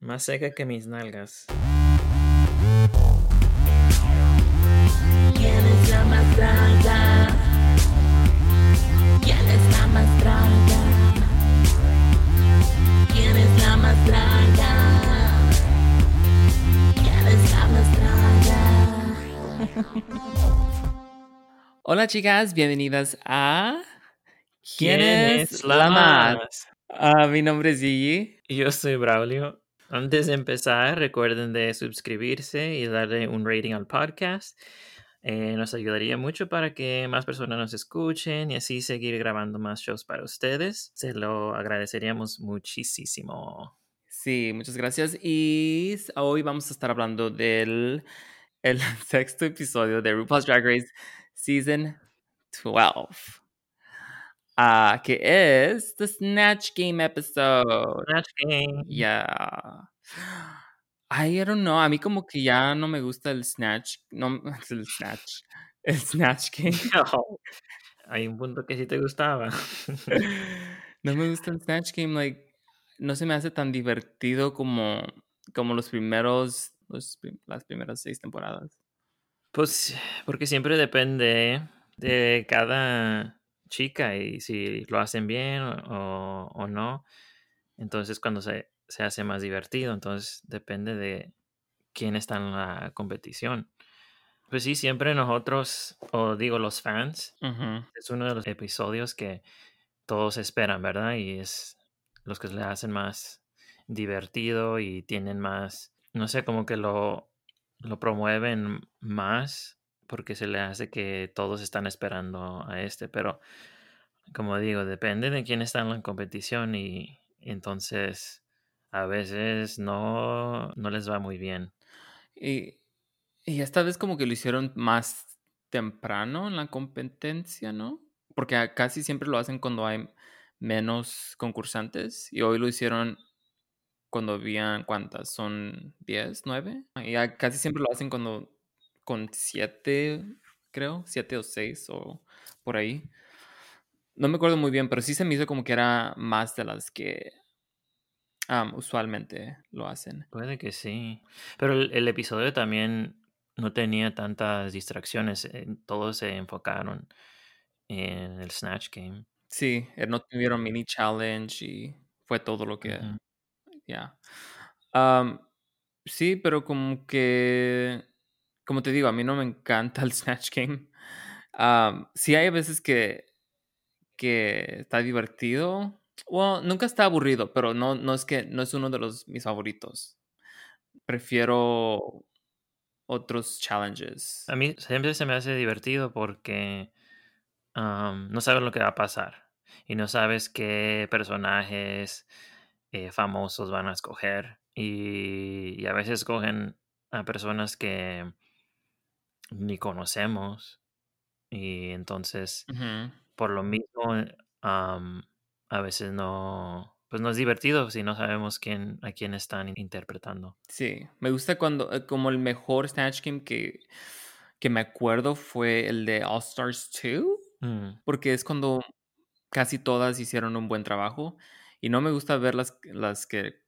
Más seca que mis nalgas. ¿Quién es la más draga? ¿Quién es la más draga? ¿Quién es la más draga? ¿Quién es la más draga? Hola chicas, bienvenidas a ¿Quién es la más? Ah, mi nombre es Gigi. Yo soy Braulio. Antes de empezar, recuerden de suscribirse y darle un rating al podcast. Eh, nos ayudaría mucho para que más personas nos escuchen y así seguir grabando más shows para ustedes. Se lo agradeceríamos muchísimo. Sí, muchas gracias. Y hoy vamos a estar hablando del el sexto episodio de RuPaul's Drag Race Season 12. Ah, que es The Snatch Game episode. Snatch Game. Yeah. Ay, I don't know. A mí como que ya no me gusta el Snatch. No, el Snatch. El Snatch Game. No. Hay un punto que sí te gustaba. No me gusta el Snatch Game, like, no se me hace tan divertido como, como los primeros, los las primeras seis temporadas. Pues porque siempre depende de cada chica y si lo hacen bien o, o no. Entonces cuando se, se hace más divertido, entonces depende de quién está en la competición. Pues sí, siempre nosotros, o digo los fans, es uno de los episodios que todos esperan, ¿verdad? Y es los que le hacen más divertido y tienen más, no sé, como que lo, lo promueven más porque se le hace que todos están esperando a este, pero como digo, depende de quién está en la competición y entonces a veces no, no les va muy bien. Y, y esta vez como que lo hicieron más temprano en la competencia, ¿no? Porque casi siempre lo hacen cuando hay menos concursantes y hoy lo hicieron cuando habían, ¿cuántas? ¿Son 10, 9? Y casi siempre lo hacen cuando con 7, creo, 7 o 6 o por ahí. No me acuerdo muy bien, pero sí se me hizo como que era más de las que am, usualmente lo hacen. Puede que sí. Pero el, el episodio también no tenía tantas distracciones. eh, Todos se enfocaron en el Snatch Game. Sí, eh, no tuvieron mini challenge y fue todo lo que, Ujú. ya. Am, sí, pero como que, como te digo, a mí no me encanta el Snatch Game. Am, sí hay veces que, que está divertido. Bueno, nunca está aburrido, pero no, no es que no es uno de los mis favoritos. Prefiero otros challenges. A mí siempre se me hace divertido porque no sabes lo que va a pasar. Y no sabes qué personajes eh, famosos van a escoger. Y, y a veces escogen a personas que ni conocemos. Y entonces por lo mismo, am, a veces no, pues no es divertido si no sabemos quién, a quién están interpretando. Sí, me gusta cuando, eh, como el mejor Snatch Game que, que me acuerdo fue el de All Stars 2, Mm, porque es cuando casi todas hicieron un buen trabajo y no me gusta ver las, las que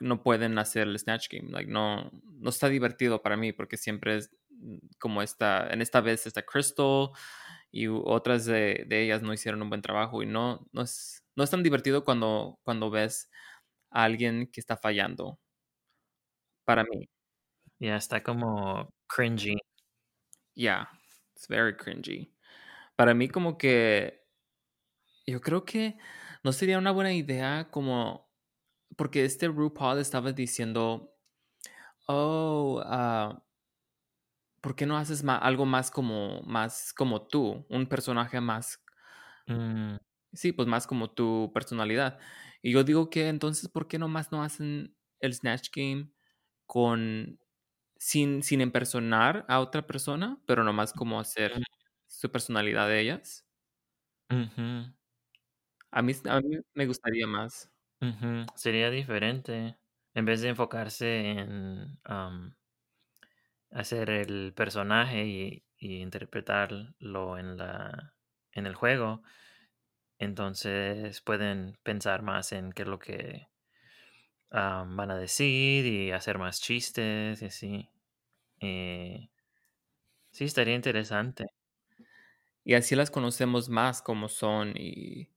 no pueden hacer el Snatch Game, like, no, no está divertido para mí porque siempre es como esta, en esta vez está Crystal y otras de, de ellas no hicieron un buen trabajo y no, no, es, no es tan divertido cuando, cuando ves a alguien que está fallando, para mí. Ya está como cringy. Yeah, it's very cringy. Para mí como que yo creo que no sería una buena idea como porque este RuPaul estaba diciendo, oh, ah, ¿por qué no haces algo más como más como tú, un personaje más, Mm, sí, pues más como tu personalidad? Y yo digo que entonces, ¿por qué nomás no hacen el Snatch Game con sin sin impersonar a otra persona, pero nomás como hacer su personalidad de ellas? A mí, a mí me gustaría más. Sería diferente. En vez de enfocarse en hacer el personaje y, interpretarlo en la en el juego, entonces pueden pensar más en qué es lo que ah, van a decir y hacer más chistes y así. Eh, sí, estaría interesante. Y así las conocemos más como son y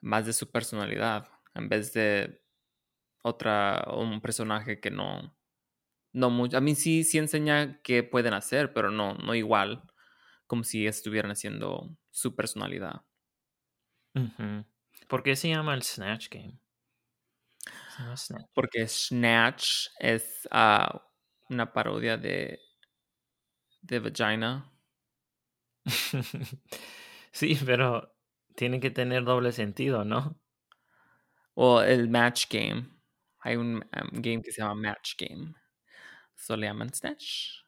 más de su personalidad, en vez de otra, un personaje que no, no mucho. A mí sí, sí enseña qué pueden hacer, pero no, no igual, como si estuvieran haciendo su personalidad. ¿Por qué se llama el Snatch Game? Snatch. Porque Snatch es ah, una parodia de, de Vagina. sí, pero tiene que tener doble sentido, ¿no? O el Match Game. Hay un um, game que se llama Match Game. Le llaman Snatch.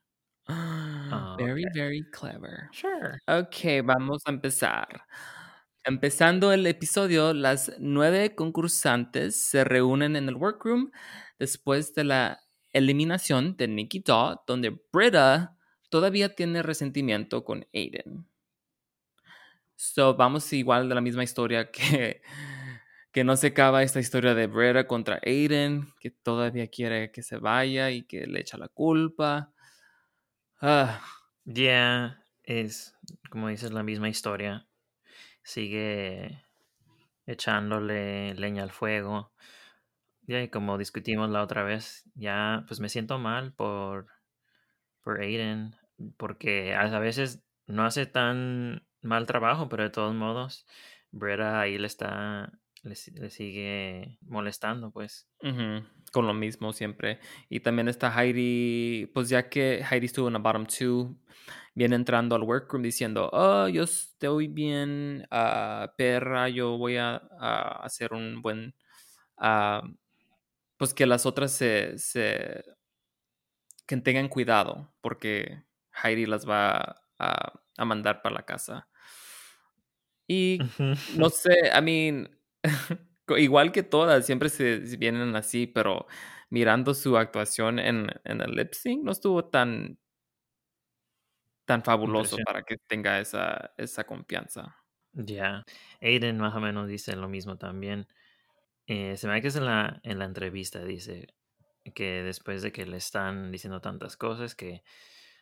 Ah, very, very clever. Sure. Ok, vamos a empezar. Empezando el episodio, las nueve concursantes se reúnen en el workroom después de la eliminación de Nikki Daw, donde Britta todavía tiene resentimiento con Aiden. So, vamos igual de la misma historia que, que no se acaba esta historia de Britta contra Aiden, que todavía quiere que se vaya y que le echa la culpa. Ah, Yeah, es, como dices, la misma historia. Sigue echándole leña al fuego. Ya, y como discutimos la otra vez, ya pues me siento mal por, por Aiden, porque a veces no hace tan mal trabajo, pero de todos modos, Bretta ahí le está, le, si- le sigue molestando, pues. Con lo mismo siempre. Y también está Heidi, pues ya que Heidi estuvo en la bottom two, viene entrando al workroom diciendo, oh, yo estoy bien, ah, perra, yo voy a, a hacer un buen, ah, pues que las otras se, se, que tengan cuidado, porque Heidi las va a, a mandar para la casa. Y no sé, I mean, igual que todas, siempre se vienen así, pero mirando su actuación en, en el lip sync no estuvo tan, tan fabuloso para que tenga esa, esa confianza. Ya, Aiden más o menos dice lo mismo también. Eh, se me ve que es en la, en la entrevista, dice que después de que le están diciendo tantas cosas, que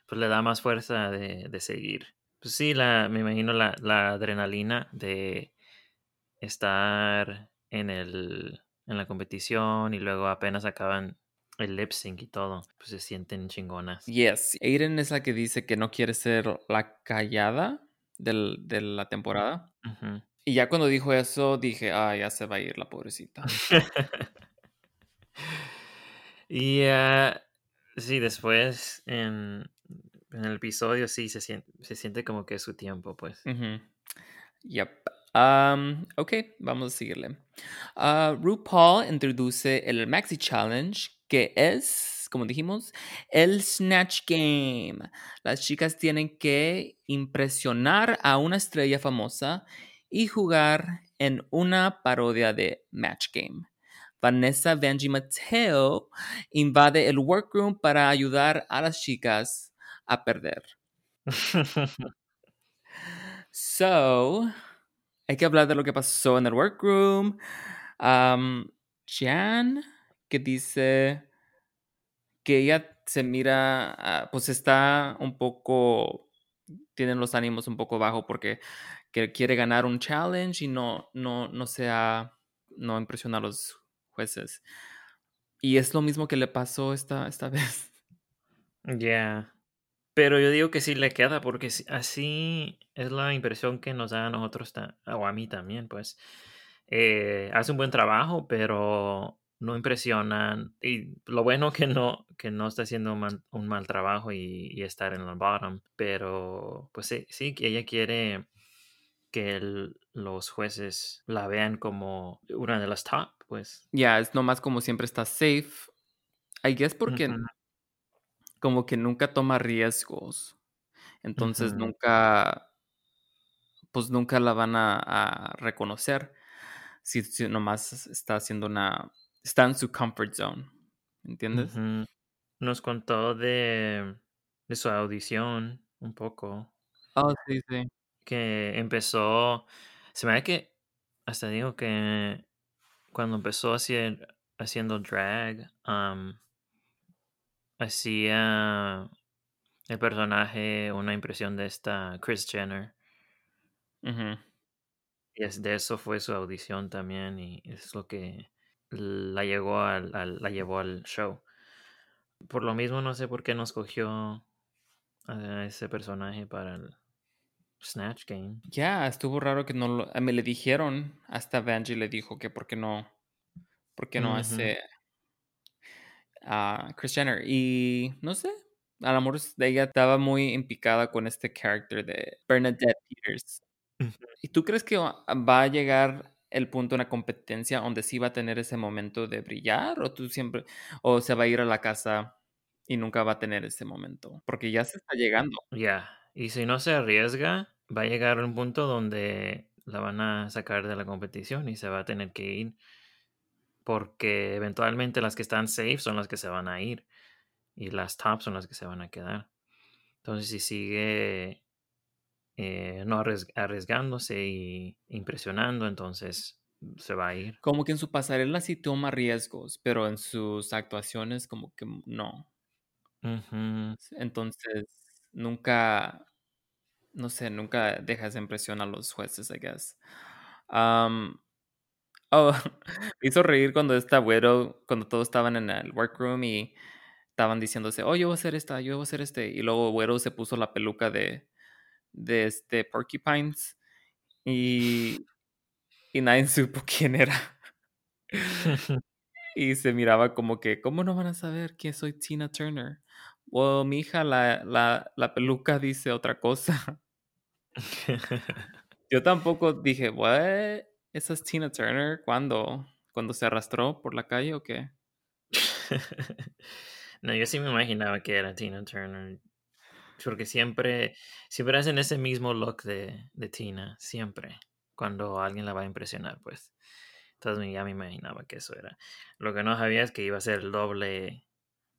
pues le da más fuerza de, de seguir. Pues sí, la, me imagino la, la adrenalina de estar en, el, en la competición y luego apenas acaban el lip sync y todo, pues se sienten chingonas. Yes, Aiden es la que dice que no quiere ser la callada del- de la temporada. Y ya cuando dijo eso, dije, ah, ya se va a ir la pobrecita. y ah, sí, después en, en el episodio sí se siente, se siente como que es su tiempo, pues. Ujú. Yep. Um, ok, vamos a seguirle. Ah, RuPaul introduce el Maxi Challenge, que es, como dijimos, el Snatch Game. Las chicas tienen que impresionar a una estrella famosa y jugar en una parodia de Match Game. Vanessa Vanjie Mateo invade el workroom para ayudar a las chicas a perder. So, hay que hablar de lo que pasó en el workroom. Um, Jan, que dice que ella se mira, ah, pues está un poco, tienen los ánimos un poco bajo porque que quiere ganar un challenge y no, no, no sea, no impresiona a los jueces. Y es lo mismo que le pasó esta, esta vez. Ya. Pero yo digo que sí le queda, porque sí- así es la impresión que nos da a nosotros, o a mí también, pues. Eh, hace un buen trabajo, pero no impresionan. Y lo bueno que no, que no está haciendo un mal, un mal trabajo y, y estar en el bottom. Pero, pues sí, sí, que ella quiere que el- los jueces la vean como una de las top, pues. Ya, es nomás como siempre está safe. I guess porque como que nunca toma riesgos. Entonces nunca, pues nunca la van a, a reconocer si, si nomás está haciendo una, está en su comfort zone. ¿Entiendes? Nos contó de, de su audición un poco, Oh, sí, sí. que empezó, se me da que, hasta digo que cuando empezó hacer haciendo drag, um, hacía el personaje una impresión de esta Chris Jenner. Y es de eso fue su audición también y es lo que la llegó al, al- la llevó al show. Por lo mismo no sé por qué no escogió a ese personaje para el Snatch Game. Ya, estuvo raro que no lo... Me le dijeron, hasta Vanjie le dijo que por qué no, por qué no hace a Kris Jenner. Y no sé, a lo mejor de ella estaba muy impicada con este character de Bernadette Peters. ¿Y tú crees que va a llegar el punto en la competencia donde sí va a tener ese momento de brillar? ¿O tú siempre, o se va a ir a la casa y nunca va a tener ese momento? Porque ya se está llegando. Ya, y si no se arriesga, va a llegar un punto donde la van a sacar de la competición y se va a tener que ir. Porque eventualmente las que están safe son las que se van a ir. Y las top son las que se van a quedar. Entonces, si sigue eh, no arries- arriesgándose y impresionando, entonces se va a ir. Como que en su pasarela sí toma riesgos, pero en sus actuaciones como que no. Ujú. Entonces, nunca, no sé, nunca deja esa impresión a los jueces, I guess. Am, oh, me hizo reír cuando esta güero, cuando todos estaban en el workroom y estaban diciéndose, oh, yo voy a hacer esta, yo voy a hacer este. Y luego güero se puso la peluca de, de este Porcupines y, y nadie supo quién era. Y se miraba como que, ¿cómo no van a saber que soy Tina Turner? O mi hija, la, la, la peluca dice otra cosa. Yo tampoco dije, ¿what? ¿Esa es Tina Turner? ¿Cuándo? ¿Cuando se arrastró por la calle o qué? no, yo sí me imaginaba que era Tina Turner. Porque siempre, siempre hacen ese mismo look de, de Tina, siempre. Cuando alguien la va a impresionar, pues. Entonces ya me imaginaba que eso era. Lo que no sabía es que iba a ser el doble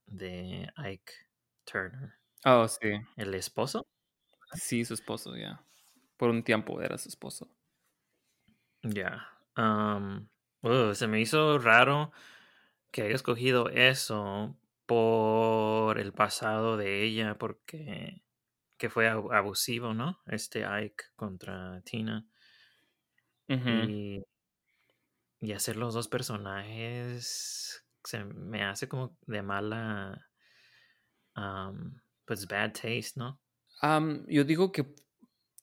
de Ike Turner. Oh, sí. ¿El esposo? Sí, su esposo, ya. Por un tiempo era su esposo. Ya. am, uh, se me hizo raro que haya escogido eso por el pasado de ella, porque que fue abu- abusivo, ¿no? Este Ike contra Tina. Y, y hacer los dos personajes se me hace como de mala, am, pues bad taste, ¿no? Am, yo digo que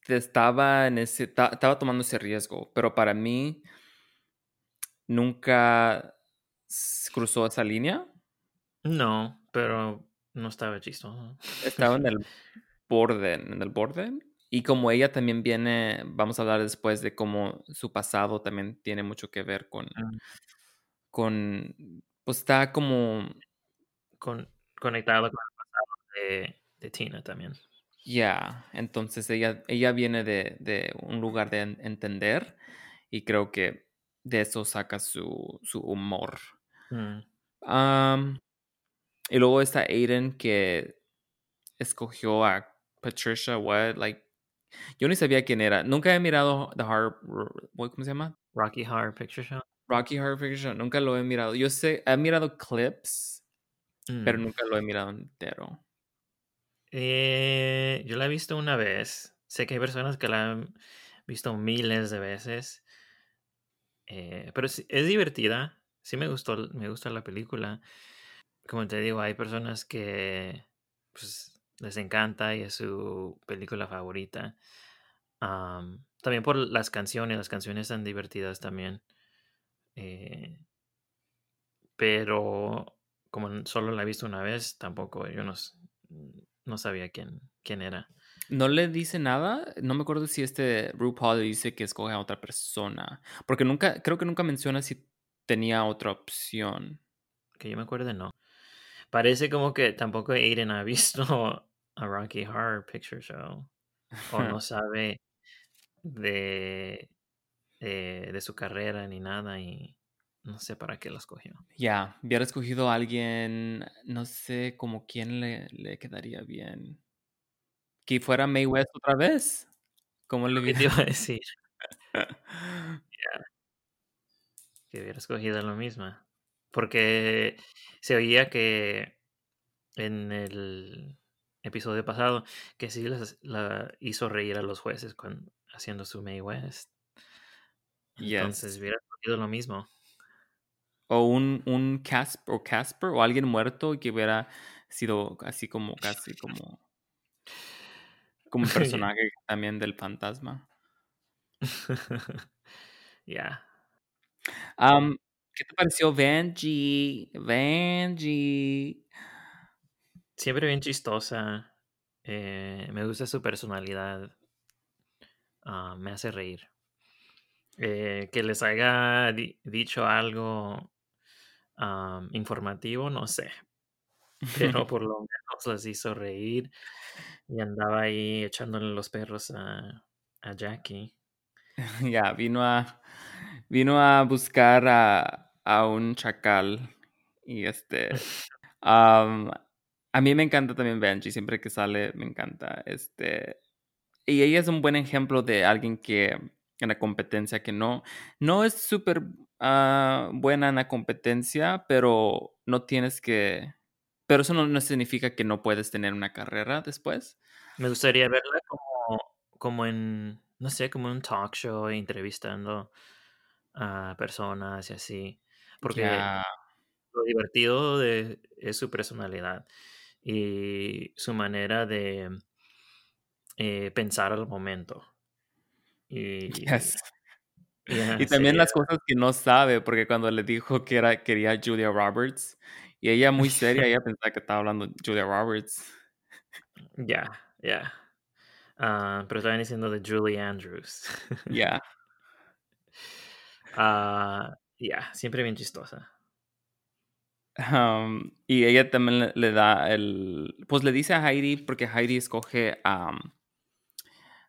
estaba en ese, ta- estaba tomando ese riesgo, pero para mí nunca cruzó esa línea. No, pero no estaba chistoso. Estaba en el borde, en el borde. Y como ella también viene, vamos a hablar después de cómo su pasado también tiene mucho que ver con, Mm. con, pues está como, Con, conectado con el pasado de, de Tina también. Ya, entonces ella, ella viene de, de un lugar de en- entender y creo que de eso saca su, su humor. Mm. Am, y luego está Aiden que escogió a Patricia What, like, yo ni sabía quién era. Nunca he mirado The Horror, ¿cómo se llama? Rocky Horror Picture Show. Rocky Horror Picture Show. Nunca lo he mirado. Yo sé, he mirado clips, pero Mm. nunca lo he mirado entero. Eh, yo la he visto una vez. Sé que hay personas que la han visto miles de veces. Eh, pero sí- es divertida. Sí me gustó, me gusta la película. Como te digo, hay personas que pues, les encanta y es su película favorita. Am, también por las canciones, las canciones están divertidas también. Eh, pero como solo la he visto una vez, tampoco yo no, s- no sabía quién, quién era. No le dice nada. No me acuerdo si este RuPaul dice que escoge a otra persona. Porque nunca, creo que nunca menciona si tenía otra opción. Que yo me acuerde, no. Parece como que tampoco Aiden ha visto a Rocky Horror Picture Show. O no sabe de, eh, de su carrera ni nada y no sé para qué lo escogió. Ya, hubiera escogido a alguien, no sé, como quién le, le quedaría bien. Que fuera May West otra vez. ¿Cómo le ¿Qué te hubiera- iba a decir? Que hubiera escogido lo mismo. porque se oía que en el episodio pasado que sí las- la hizo reír a los jueces con, haciendo su May West. Entonces Yes. hubiera sido lo mismo. O un, un Casper o Casper o alguien muerto que hubiera sido así como casi como como un personaje también del fantasma. Ya. Am, ¿Qué te pareció Vanjie? Vanjie. Siempre bien chistosa. eh, me gusta su personalidad. ah, me hace reír. Eh, que les haya di- dicho algo informativo, no sé. Pero por lo menos las hizo reír. Y andaba ahí echándole los perros a, a Jackie. Ya, vino a vino a buscar a, a un chacal y este a mí me encanta también Benji, siempre que sale me encanta. Este y ella es un buen ejemplo de alguien que en la competencia que no no es súper ah, buena en la competencia, pero no tienes que pero eso no, no significa que no puedes tener una carrera después. Me gustaría verla como, como en, no sé, como en un talk show, entrevistando a personas y así. Porque lo divertido de, es su personalidad y su manera de eh, pensar al momento. Y, yes. Y también las cosas que no sabe, porque cuando le dijo que era, quería a Julia Roberts, y ella muy seria, ella pensaba que estaba hablando Julia Roberts. Ya, ya. Ah, pero estaban diciendo de Julie Andrews. Ya. Ah, ya, siempre bien chistosa. Um, y ella también le, le da el. Pues le dice a Heidi, porque Heidi escoge um,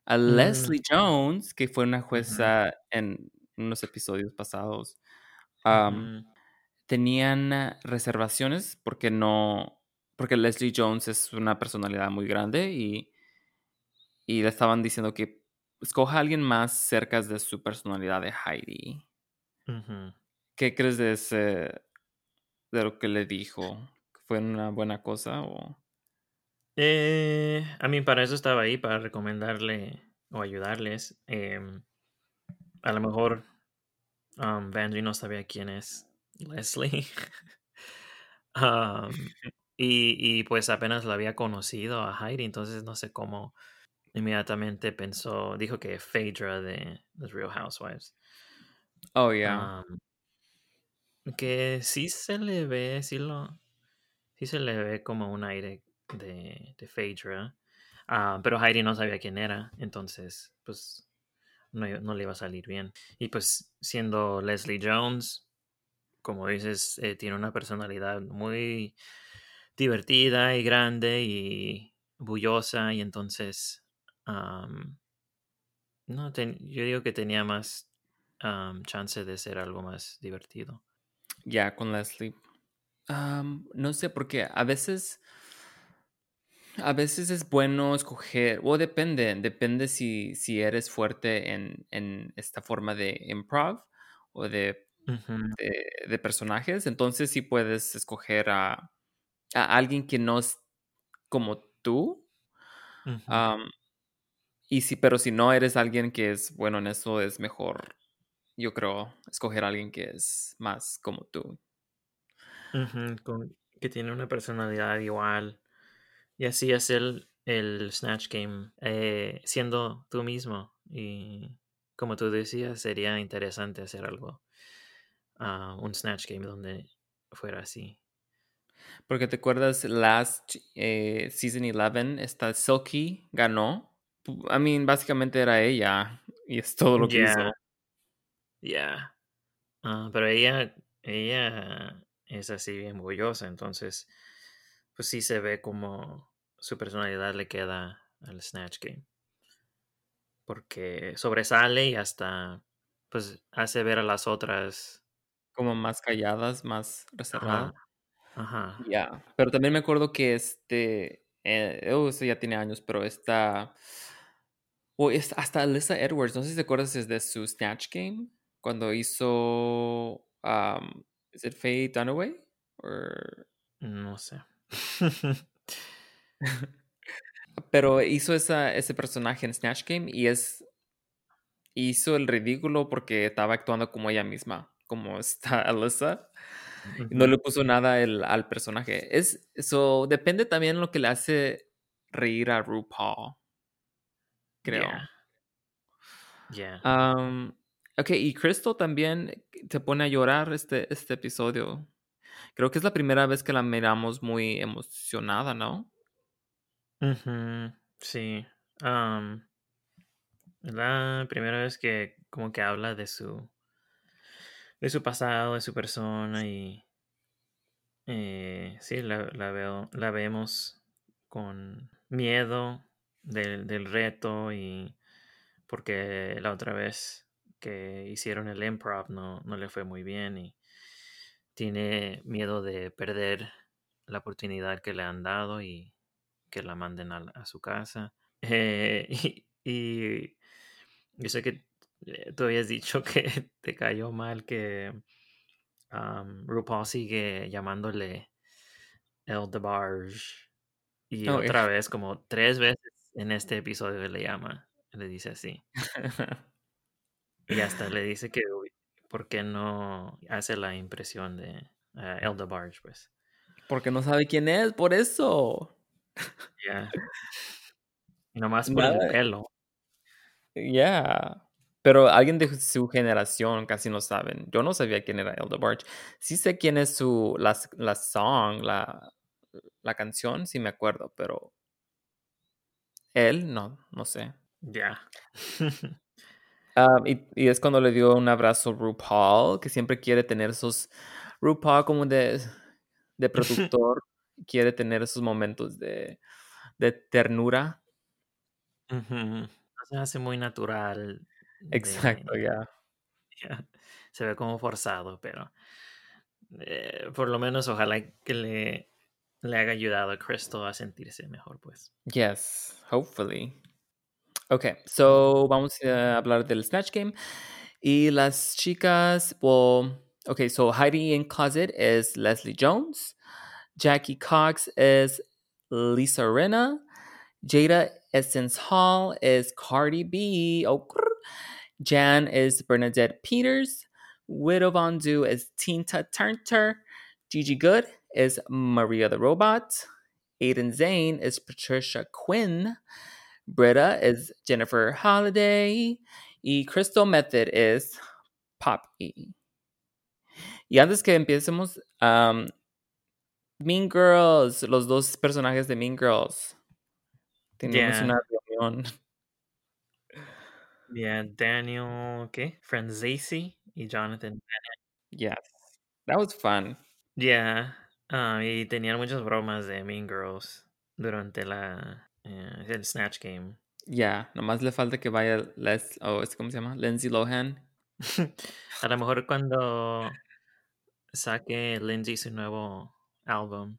a Mm. Leslie Jones, que fue una jueza en unos episodios pasados. Um, tenían uh, reservaciones porque no. Porque Leslie Jones es una personalidad muy grande y, y le estaban diciendo que escoja a alguien más cerca de su personalidad de Heidi. ¿Qué crees de ese, de lo que le dijo? ¿Fue una buena cosa o...? Eh, a mí para eso estaba ahí, para recomendarle o ayudarles. Em, a lo mejor um, no sabía quién es Leslie. Um, y, y pues apenas la había conocido a Heidi, entonces no sé cómo inmediatamente pensó, dijo que Phaedra de The Real Housewives. Oh, yeah. Um, que sí se le ve, sí lo, sí se le ve como un aire de, Phaedra. Ah, pero Heidi no sabía quién era, entonces, pues, no, no le iba a salir bien. Y pues, siendo Leslie Jones, como dices, eh, tiene una personalidad muy divertida y grande y bullosa, y entonces, no, ten- yo digo que tenía más chance de ser algo más divertido. Ya, con Leslie. Am, no sé, porque a veces... A veces es bueno escoger, o depende, depende si, si eres fuerte en, en esta forma de improv o de, de, de personajes, entonces sí puedes escoger a, a alguien que no es como tú, y si, pero si no eres alguien que es bueno en eso, es mejor, yo creo, escoger a alguien que es más como tú. Con- que tiene una personalidad igual. Y así hacer el, el Snatch Game eh, siendo tú mismo. Y como tú decías, sería interesante hacer algo. ah, un Snatch Game donde fuera así. Porque te acuerdas, last eh, season 11, esta Silky ganó. I mean, básicamente era ella y es todo lo que hizo. Ya, ya. Ah, pero ella, ella es así bien bullosa, entonces, pues sí se ve como su personalidad le queda al Snatch Game. Porque sobresale y hasta, pues, hace ver a las otras. Como más calladas, más reservadas. ajá. Ya. Pero también me acuerdo que este. Eh, oh, eso ya tiene años, pero esta. O es hasta Alyssa Edwards, no sé si te acuerdas es de su Snatch Game, cuando hizo. am, Is it Faye Dunaway? Or... No sé. Pero hizo esa, ese personaje en Snatch Game y es. Hizo el ridículo porque estaba actuando como ella misma, como está Alyssa. No le puso nada el- al personaje. Es, eso depende también lo que le hace reír a RuPaul. Creo. Yeah. Yeah. Ok, y Crystal también te pone a llorar este, este episodio. Creo que es la primera vez que la miramos muy emocionada, ¿no? Ujú, Sí. es la primera vez que como que habla de su de su pasado, de su persona y eh, sí, la, la veo, la vemos con miedo del, del reto y porque la otra vez que hicieron el improv no, no le fue muy bien y tiene miedo de perder la oportunidad que le han dado y que la manden a, su casa. Eh, y, y yo sé que eh, tú habías dicho que te cayó mal que um, RuPaul sigue llamándole El DeBarge. Y Oh, otra vez, como tres veces en este episodio le llama, le dice así. Y hasta le dice que uy, ¿por qué no hace la impresión de uh, El DeBarge? Pues Porque no sabe quién es, por eso. ya. Nomás por el pelo. Yeah. Pero alguien de su generación casi no saben. Yo no sabía quién era Elder Barge. Sí sé quién es su la, la song, la, la canción, sí me acuerdo, pero él no, no sé. Ya. Ah, y, y es cuando le dio un abrazo a RuPaul, que siempre quiere tener esos. RuPaul, como de, de productor, quiere tener esos momentos de, de ternura. No se hace muy natural. Exacto, ya. ya. Se ve como forzado, pero eh, por lo menos ojalá que le, le haga ayudado a Crystal a sentirse mejor, pues. Yes, hopefully. Okay, so vamos a hablar del Snatch Game. Y las chicas, well, okay, so Heidi in Closet is Leslie Jones. Jackie Cox is Lisa Rinna. Jada Essence Hall is Cardi B. Oh. Jan is Bernadette Peters. Widow Von Du is Tinta Turner. Gigi Good is Maria the Robot. Aiden Zane is Patricia Quinn. Britta is Jennifer Holiday. Y Crystal Method is Poppy. Y antes que empecemos, um, Mean Girls, los dos personajes de Mean Girls. Tenemos Yeah. una reunión. Yeah, Daniel, ¿qué? Franzese y Jonathan. Yes. That was fun. Yeah. ah, y tenían muchas bromas de Mean Girls durante la eh, el Snatch Game. Yeah, nomás le falta que vaya Les, oh, ¿es- ¿cómo se llama? Lindsay Lohan. A lo mejor cuando saque Lindsay su nuevo álbum,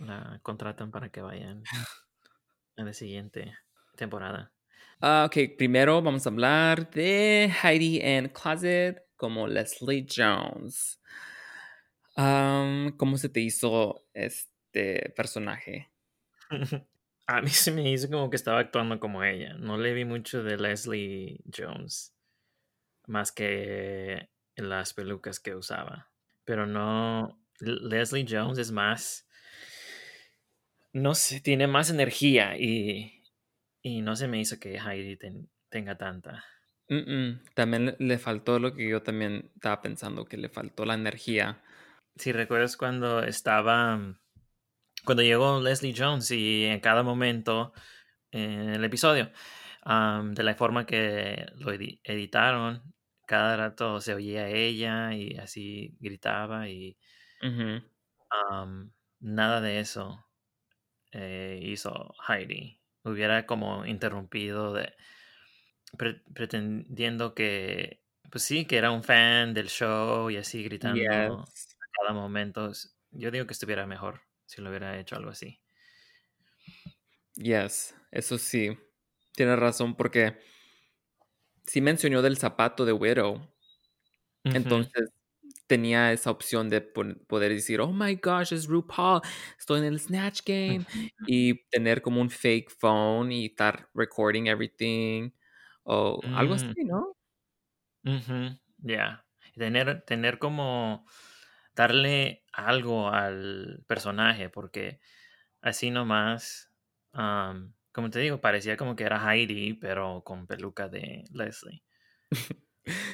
la contratan para que vayan a la siguiente temporada. Ah, ok, primero vamos a hablar de Heidi and Closet como Leslie Jones. Um, ¿Cómo se te hizo este personaje? A mí se me hizo como que estaba actuando como ella. No le vi mucho de Leslie Jones, más que las pelucas que usaba. Pero no, Leslie Jones es más, no sé, tiene más energía y, y no se me hizo que Heidi ten- tenga tanta. También le faltó lo que yo también estaba pensando, que le faltó la energía. Si recuerdas cuando estaba, cuando llegó Leslie Jones y en cada momento en el episodio, de la forma que lo edi- editaron, cada rato se oía ella y así gritaba y am, nada de eso eh, hizo Heidi. Hubiera como interrumpido de pre- pretendiendo que, pues sí, que era un fan del show y así gritando Yes. cada momento. Yo digo que estuviera mejor si lo hubiera hecho algo así. Yes, eso sí. Tienes razón porque sí mencionó del zapato de Widow. Entonces, tenía esa opción de poder decir, oh my gosh, es RuPaul, estoy en el Snatch Game, y tener como un fake phone y estar recording everything, o algo así, Mm, ¿no? ujú, Ya. Tener, tener como darle algo al personaje, porque así nomás, am, como te digo, parecía como que era Heidi, pero con peluca de Leslie.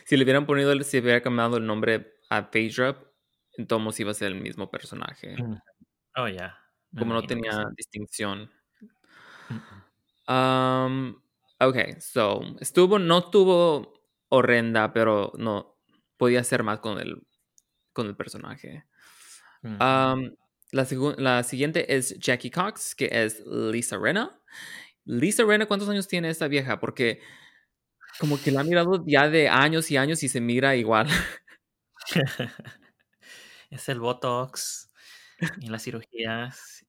Si le hubieran ponido, si hubiera cambiado el nombre a Phaedra, entonces iba a ser el mismo personaje. Ujú. Oh, ya. me Como no tenía distinción. Mm, Um, ok, so, estuvo, no estuvo horrenda, pero no, podía ser más con el, con el personaje. mm, Um, la, siguiente es Jackie Cox, que es Lisa Rena. Lisa Rena, ¿cuántos años tiene esta vieja? Porque como que la ha mirado ya de años y años y se mira igual. es el Botox y las cirugías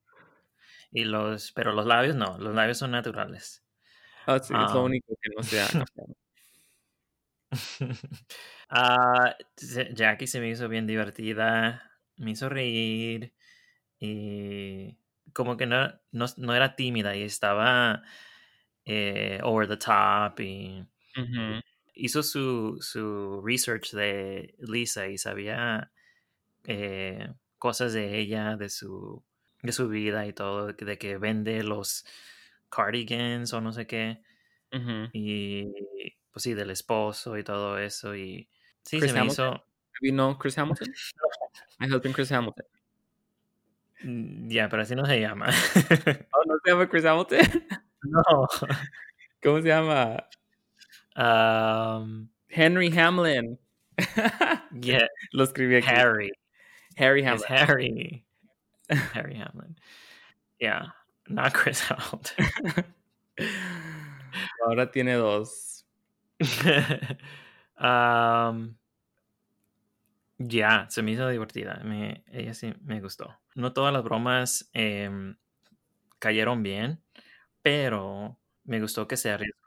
y los, pero los labios no, los labios son naturales. Ah, sí, es lo único que no se cambiado. Ah, se- Jackie se me hizo bien divertida, me hizo reír y como que no, no, no era tímida y estaba eh, over the top y hizo su, su research de Lisa y sabía eh, cosas de ella, de su, de su vida y todo, de que, de que vende los cardigans o no sé qué. Y pues sí, del esposo y todo eso. Y sí, Chris se me Hamilton. hizo. You know Chris Hamilton? My husband Chris Hamilton. Ya, pero así no se llama. Oh, ¿no se llama Chris Hamilton? no. ¿Cómo se llama? Um, Henry Hamlin. yeah, Lo escribí aquí. Harry. Harry Hamlin. Harry. Harry Hamlin. Yeah, not Chris Hamilton. Ahora tiene dos. um, ya, se me hizo divertida. Me, ella sí me gustó. No todas las bromas em, cayeron bien, pero me gustó que se arriesgó.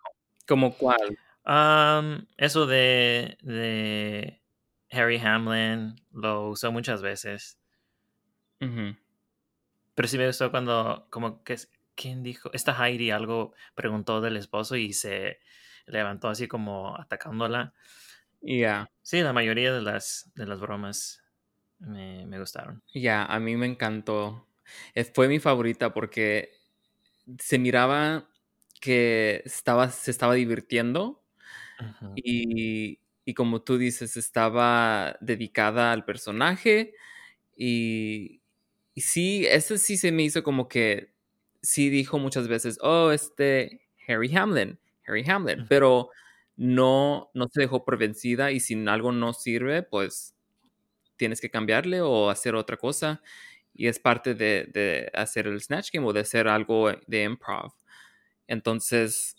¿Como cuál? Um, eso de, de Harry Hamlin lo usó muchas veces. Pero sí me gustó cuando, como que, ¿quién dijo? Esta Heidi algo preguntó del esposo y se levantó así como atacándola. Ya, Sí, la mayoría de las, de las bromas me, me gustaron. ya, a mí me encantó. Eh, Fue mi favorita porque se miraba que estaba, se estaba divirtiendo y, y como tú dices, estaba dedicada al personaje y, y sí, ese sí se me hizo como que sí dijo muchas veces, oh, este Harry Hamlin, Harry Ujú. pero no, no se dejó por vencida y si algo no sirve, pues tienes que cambiarle o hacer otra cosa. Y es parte de, de hacer el Snatch Game o de hacer algo de improv. Entonces,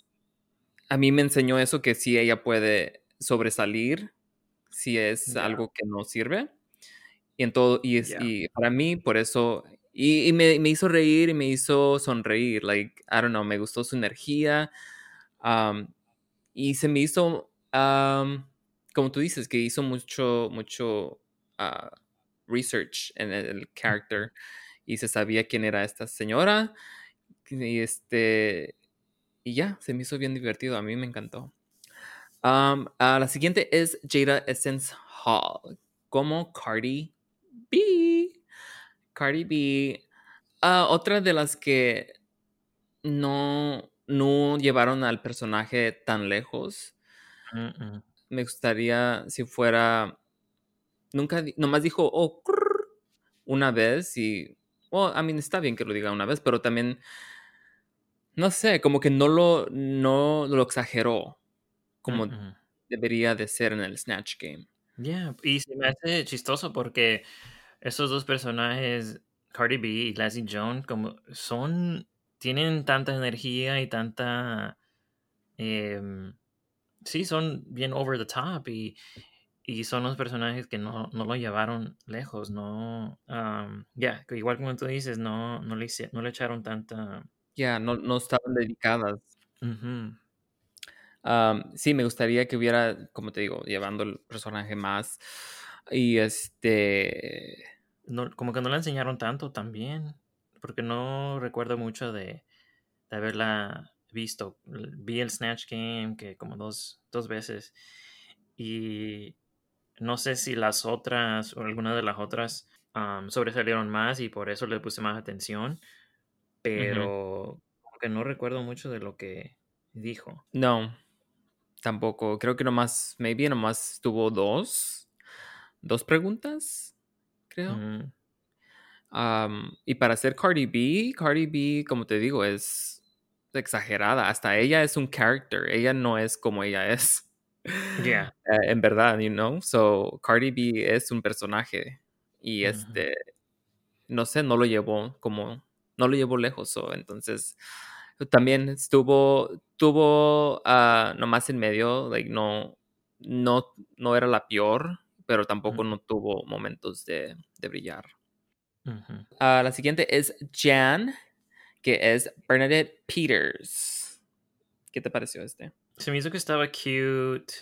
a mí me enseñó eso que sí ella puede sobresalir si es Ya. algo que no sirve. Y, en todo, y, es, Ya. y para mí, por eso, y, y me, me hizo reír y me hizo sonreír. Like, I don't know, me gustó su energía. Y se me hizo, como tú dices, que hizo mucho, mucho ah, research en el, character y se sabía quién era esta señora. Y este, y ya, se me hizo bien divertido. A mí me encantó. Ah, la siguiente es Jada Essence Hall, como Cardi B. Cardi B. Ah, otra de las que no, no llevaron al personaje tan lejos. Mm, mm. Me gustaría si fuera. Nunca, nomás dijo, oh, crrr, una vez y. Well, I mean, está bien que lo diga una vez, pero también. No sé, como que no lo, no lo exageró como mm. debería de ser en el Snatch Game. Yeah, Y se me hace chistoso porque esos dos personajes, Cardi B y Lassie Jones, como son, tienen tanta energía y tanta, em, sí, son bien over the top y, y son los personajes que no, no lo llevaron lejos, no, um, ya, igual como tú dices, no, no le, hice- no le echaron tanta, Ya, no, no estaban dedicadas. Am, sí, me gustaría que hubiera, como te digo, llevando el personaje más. Y este... No, como que no la enseñaron tanto también, porque no recuerdo mucho de, de haberla visto. Vi el Snatch Game que como dos, dos veces y no sé si las otras o alguna de las otras sobresalieron más y por eso le puse más atención, pero como que no recuerdo mucho de lo que dijo. No, tampoco. Creo que nomás, maybe nomás tuvo dos, dos preguntas, creo. Am, y para ser Cardi B, Cardi B, como te digo, es exagerada. Hasta ella es un character. Ella no es como ella es. Yeah. eh, en verdad, you know. So, Cardi B es un personaje. Y Ujú. este, no sé, no lo llevó como, no lo llevó lejos. so, entonces, también estuvo, tuvo ah, nomás en medio, like, no, no, no era la peor, pero tampoco Ujú, no tuvo momentos de, de brillar. Ah, la siguiente es Jan, que es Bernadette Peters. ¿Qué te pareció este? Se me hizo que estaba cute,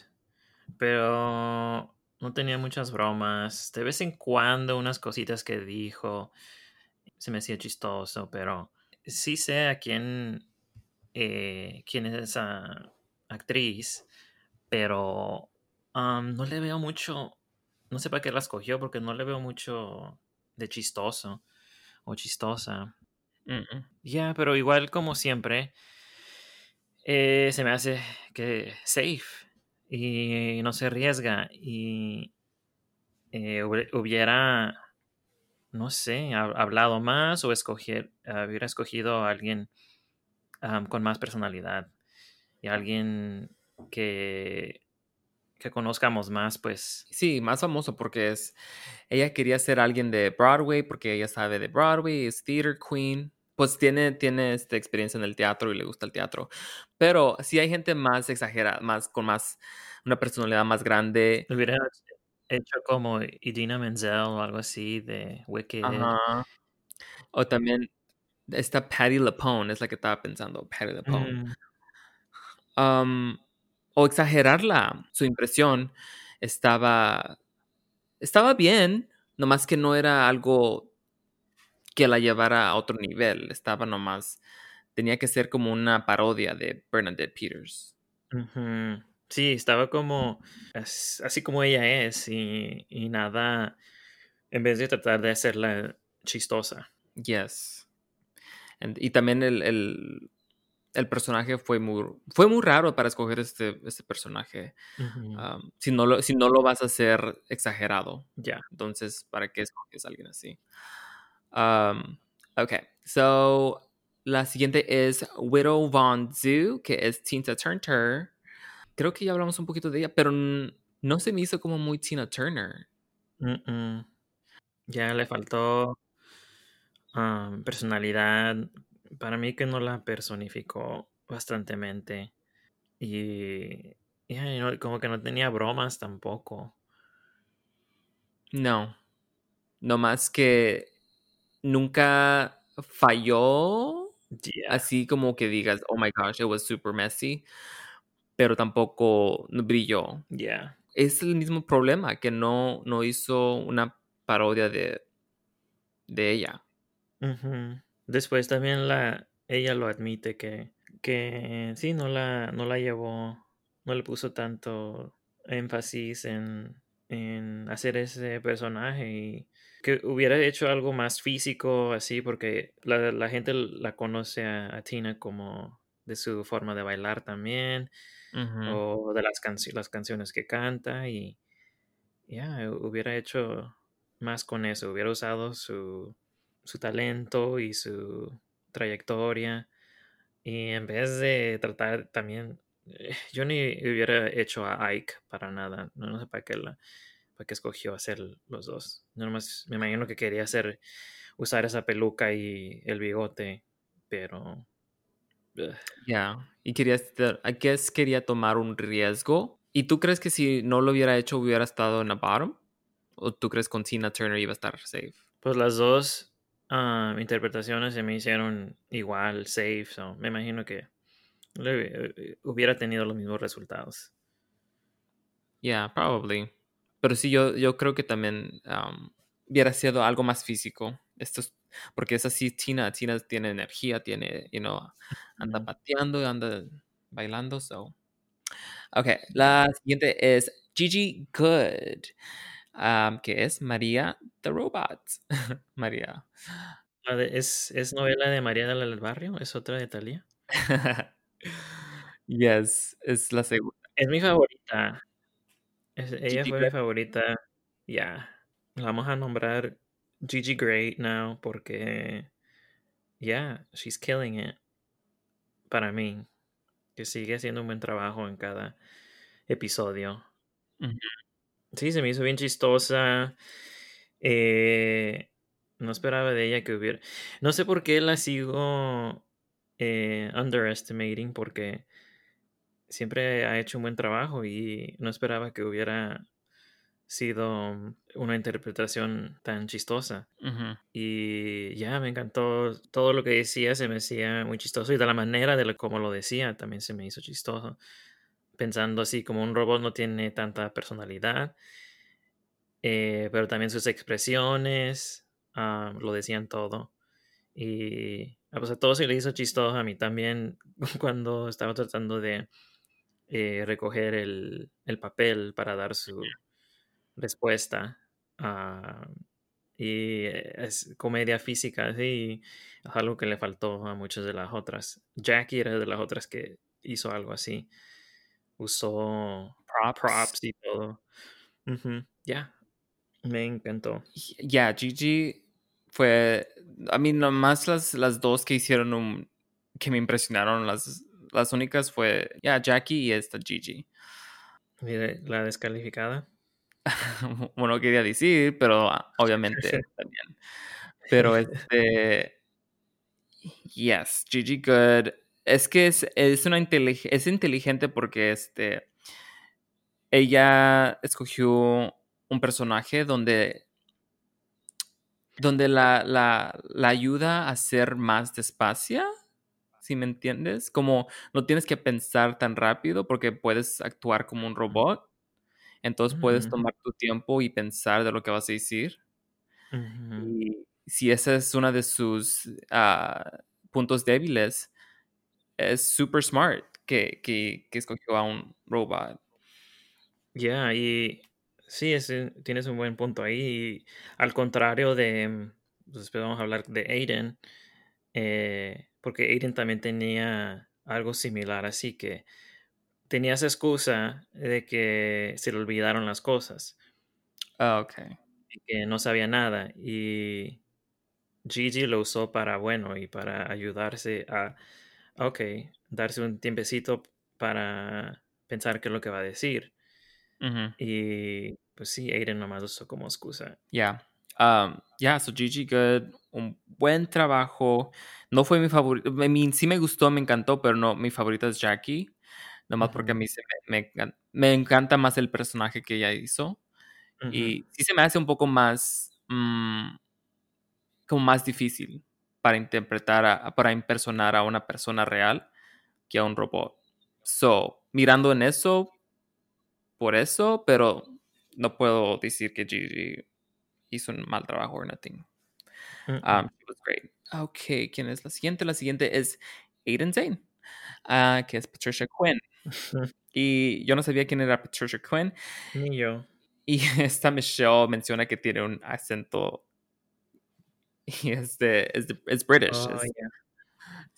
pero no tenía muchas bromas. De vez en cuando unas cositas que dijo se me hacía chistoso, pero sí sé a quién, eh, quién es esa actriz, pero no le veo mucho, no sé para qué la escogió, porque no le veo mucho de chistoso o chistosa. Mm, Ya, pero igual como siempre, eh, se me hace que safe y no se arriesga y eh, hubie- hubiera, no sé, ha- hablado más o escoger, hubiera escogido a alguien con más personalidad y alguien que, que conozcamos más, pues. Sí, más famoso porque es. Ella quería ser alguien de Broadway porque ella sabe de Broadway, es theater queen. Pues tiene, tiene esta experiencia en el teatro y le gusta el teatro. Pero si hay gente más exagerada, más con más una personalidad más grande. Hubiera hecho como Idina Menzel o algo así de Wicked. Ajá. O también está Patty LaPone, es la que estaba pensando, Patty LaPone. Mm, Am, o exagerarla, su impresión estaba, estaba bien, nomás que no era algo que la llevara a otro nivel, estaba nomás, tenía que ser como una parodia de Bernadette Peters. Sí, estaba como as- así como ella es y, y nada, en vez de tratar de hacerla chistosa. Yes. And- y también el, el, el personaje fue muy, fue muy raro para escoger este, este personaje. Am, si, no lo, si no lo vas a hacer exagerado. Ya. Entonces, ¿para qué escoges a alguien así? Um, ok, so la siguiente es Widow Von Zhu, que es Tina Turner. Creo que ya hablamos un poquito de ella, pero no se me hizo como muy Tina Turner. Ya le faltó am, personalidad. Para mí que no la personificó bastantemente. Y y no- como que no tenía bromas tampoco. No, no más que nunca falló, así como que digas, oh my gosh, it was super messy, pero tampoco brilló. Ya. es el mismo problema, que no, no hizo una parodia de, de ella. Después también la ella lo admite que, que sí, no la, no la llevó, no le puso tanto énfasis en, en hacer ese personaje y que hubiera hecho algo más físico así, porque la, la gente la conoce a, a Tina como de su forma de bailar también, o de las, canci- las canciones que canta y ya, hubiera hecho más con eso, hubiera usado su, su talento y su trayectoria y en vez de tratar también, eh, yo ni hubiera hecho a Ike para nada, no, no sé para qué, la, para qué escogió hacer los dos, nada más me imagino que quería hacer, usar esa peluca y el bigote, pero... Ya, y quería, I guess quería tomar un riesgo. ¿Y tú crees que si no lo hubiera hecho hubiera estado en la bottom? ¿O tú crees con Tina Turner iba a estar safe? Pues las dos ah, interpretaciones se me hicieron igual, safe, so me imagino que le- eh, hubiera tenido los mismos resultados. Yeah, probably. pero sí, yo, yo creo que también um, hubiera sido algo más físico. Esto es- porque es así, Tina, Tina tiene energía, tiene, you know, anda pateando, anda bailando, so. Ok, la siguiente es Gigi Good, um, que es María the Robot. María. ¿es, ¿Es novela de María del Barrio? ¿Es otra de Talía? yes, es la segunda. Es mi favorita. Es- ella Gigi fue mi favorita. Ya. La vamos a nombrar Gigi Great now porque. Yeah, she's killing it. Para mí. Que sigue haciendo un buen trabajo en cada episodio. Sí, se me hizo bien chistosa. Eh, no esperaba de ella que hubiera. No sé por qué la sigo eh, underestimating, porque siempre ha hecho un buen trabajo y no esperaba que hubiera sido una interpretación tan chistosa. Ujú. Y ya me encantó todo lo que decía, se me hacía muy chistoso y de la manera de lo, como lo decía también se me hizo chistoso. Pensando así como un robot no tiene tanta personalidad, eh, pero también sus expresiones ah, lo decían todo. Y a pesar de todo se le hizo chistoso a mí también cuando estaba tratando de eh, recoger el, el papel para dar su respuesta. ah, y es comedia física, sí, es algo que le faltó a muchas de las otras. Jackie era de las otras que hizo algo así. Usó Props. props y todo. Ujú, Ya, me encantó. Ya, Gigi fue. A mí, nomás las, las dos que hicieron un. que me impresionaron, las, las únicas fue. Ya, Jackie y esta Gigi. Mire, la descalificada. bueno, quería decir, pero ah, obviamente también. Pero este. Yes, Gigi Good. Es que es, es una intelig- es inteligente porque este. Ella escogió un personaje donde. Donde la, la, la ayuda a ser más despacia. Si me entiendes? Como no tienes que pensar tan rápido porque puedes actuar como un robot. Entonces puedes tomar tu tiempo y pensar de lo que vas a decir. Y si ese es uno de sus ah, puntos débiles, es super smart que, que, que escogió a un robot. Ya, y sí, tienes un buen punto ahí. y al contrario de, mm, pues después vamos a hablar de Aiden, eh, porque Aiden también tenía algo similar, así que tenía esa excusa de que se le olvidaron las cosas, Ah, ok. que no sabía nada, y Gigi lo usó para bueno y para ayudarse a, ok, darse un tiempecito para pensar qué es lo que va a decir. Y pues sí, Aiden nomás usó como excusa. Ya. Um, ya, so Gigi Good, un buen trabajo. No fue mi favorito. I mean, sí me gustó, me encantó, pero no, mi favorita es Jackie. Nomás porque a mí se me, me me encanta más el personaje que ella hizo. Y sí se me hace un poco más. mm, como más difícil para interpretar, a- para impersonar a una persona real que a un robot. So, mirando en eso, por eso, pero no puedo decir que Gigi hizo un mal trabajo or nothing. Mm, Um, she was great. Ok, ¿quién es la siguiente? La siguiente es Aiden Zane, ah, que es Patricia Quinn. mm. Y yo no sabía quién era Patricia Quinn. Ni yo. Y esta Michelle menciona que tiene un acento. Y es, de, es, es British. Oh, es- yeah.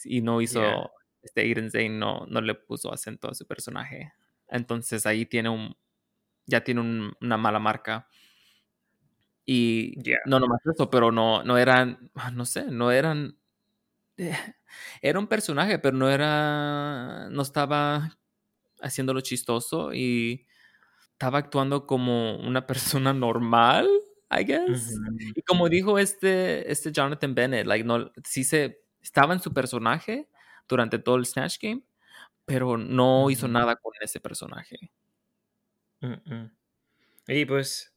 y no hizo. Yeah. Este Aiden Zane no, no le puso acento a su personaje. Entonces ahí tiene un. Ya tiene un- una mala marca. Y Yeah. no nomás eso, pero no, no eran. ah, No sé, no eran. eh, Era un personaje, pero no era. No estaba haciéndolo chistoso y estaba actuando como una persona normal, I guess. Y como dijo este, este Jonathan Bennett, like, no, sí se estaba en su personaje durante todo el Snatch Game, pero no hizo nada con ese personaje. Y pues,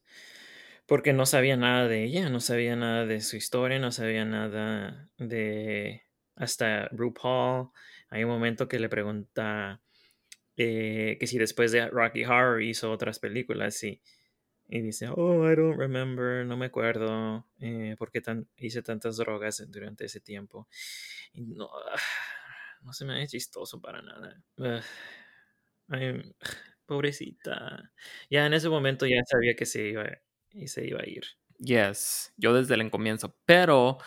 porque no sabía nada de ella, no sabía nada de su historia, no sabía nada de hasta RuPaul. Hay un momento que le pregunta eh, que si después de Rocky Horror hizo otras películas y y dice, oh, I don't remember, no me acuerdo eh, por qué tan, hice tantas drogas durante ese tiempo. Y no, no se me hace chistoso para nada. Pobrecita. Ya en ese momento ya sabía que se iba, y se iba a ir. Yes, yo desde el comienzo, pero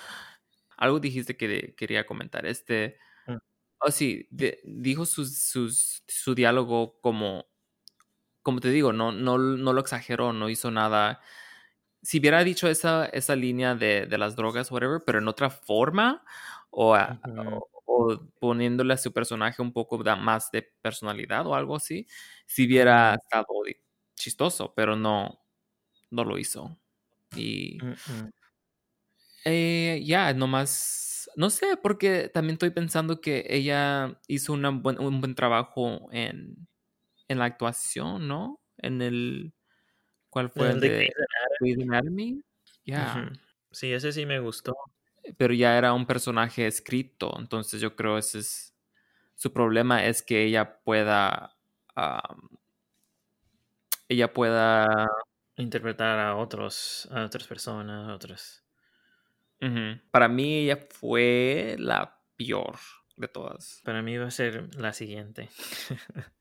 algo dijiste que quería comentar. Este, Mm. oh sí, de- dijo sus, sus, su diálogo como, como te digo, no, no, no lo exageró, no hizo nada. Si hubiera dicho esa, esa línea de, de las drogas, whatever, pero en otra forma, o, Ujú. o, o poniéndole a su personaje un poco más de personalidad o algo así, si hubiera estado chistoso, pero no, no lo hizo. Y eh, ya, nomás, no sé, porque también estoy pensando que ella hizo una buen- un buen trabajo en, en la actuación, ¿no? En el, ¿cuál fue? El El de Grey's. Ya, Ujú. Sí, ese sí me gustó. pero ya era un personaje escrito, entonces yo creo ese es, su problema es que ella pueda, ella pueda, Interpretar a otros, a otras personas, a otros. ujú. para mí ella fue la peor de todas. Para mí va a ser la siguiente.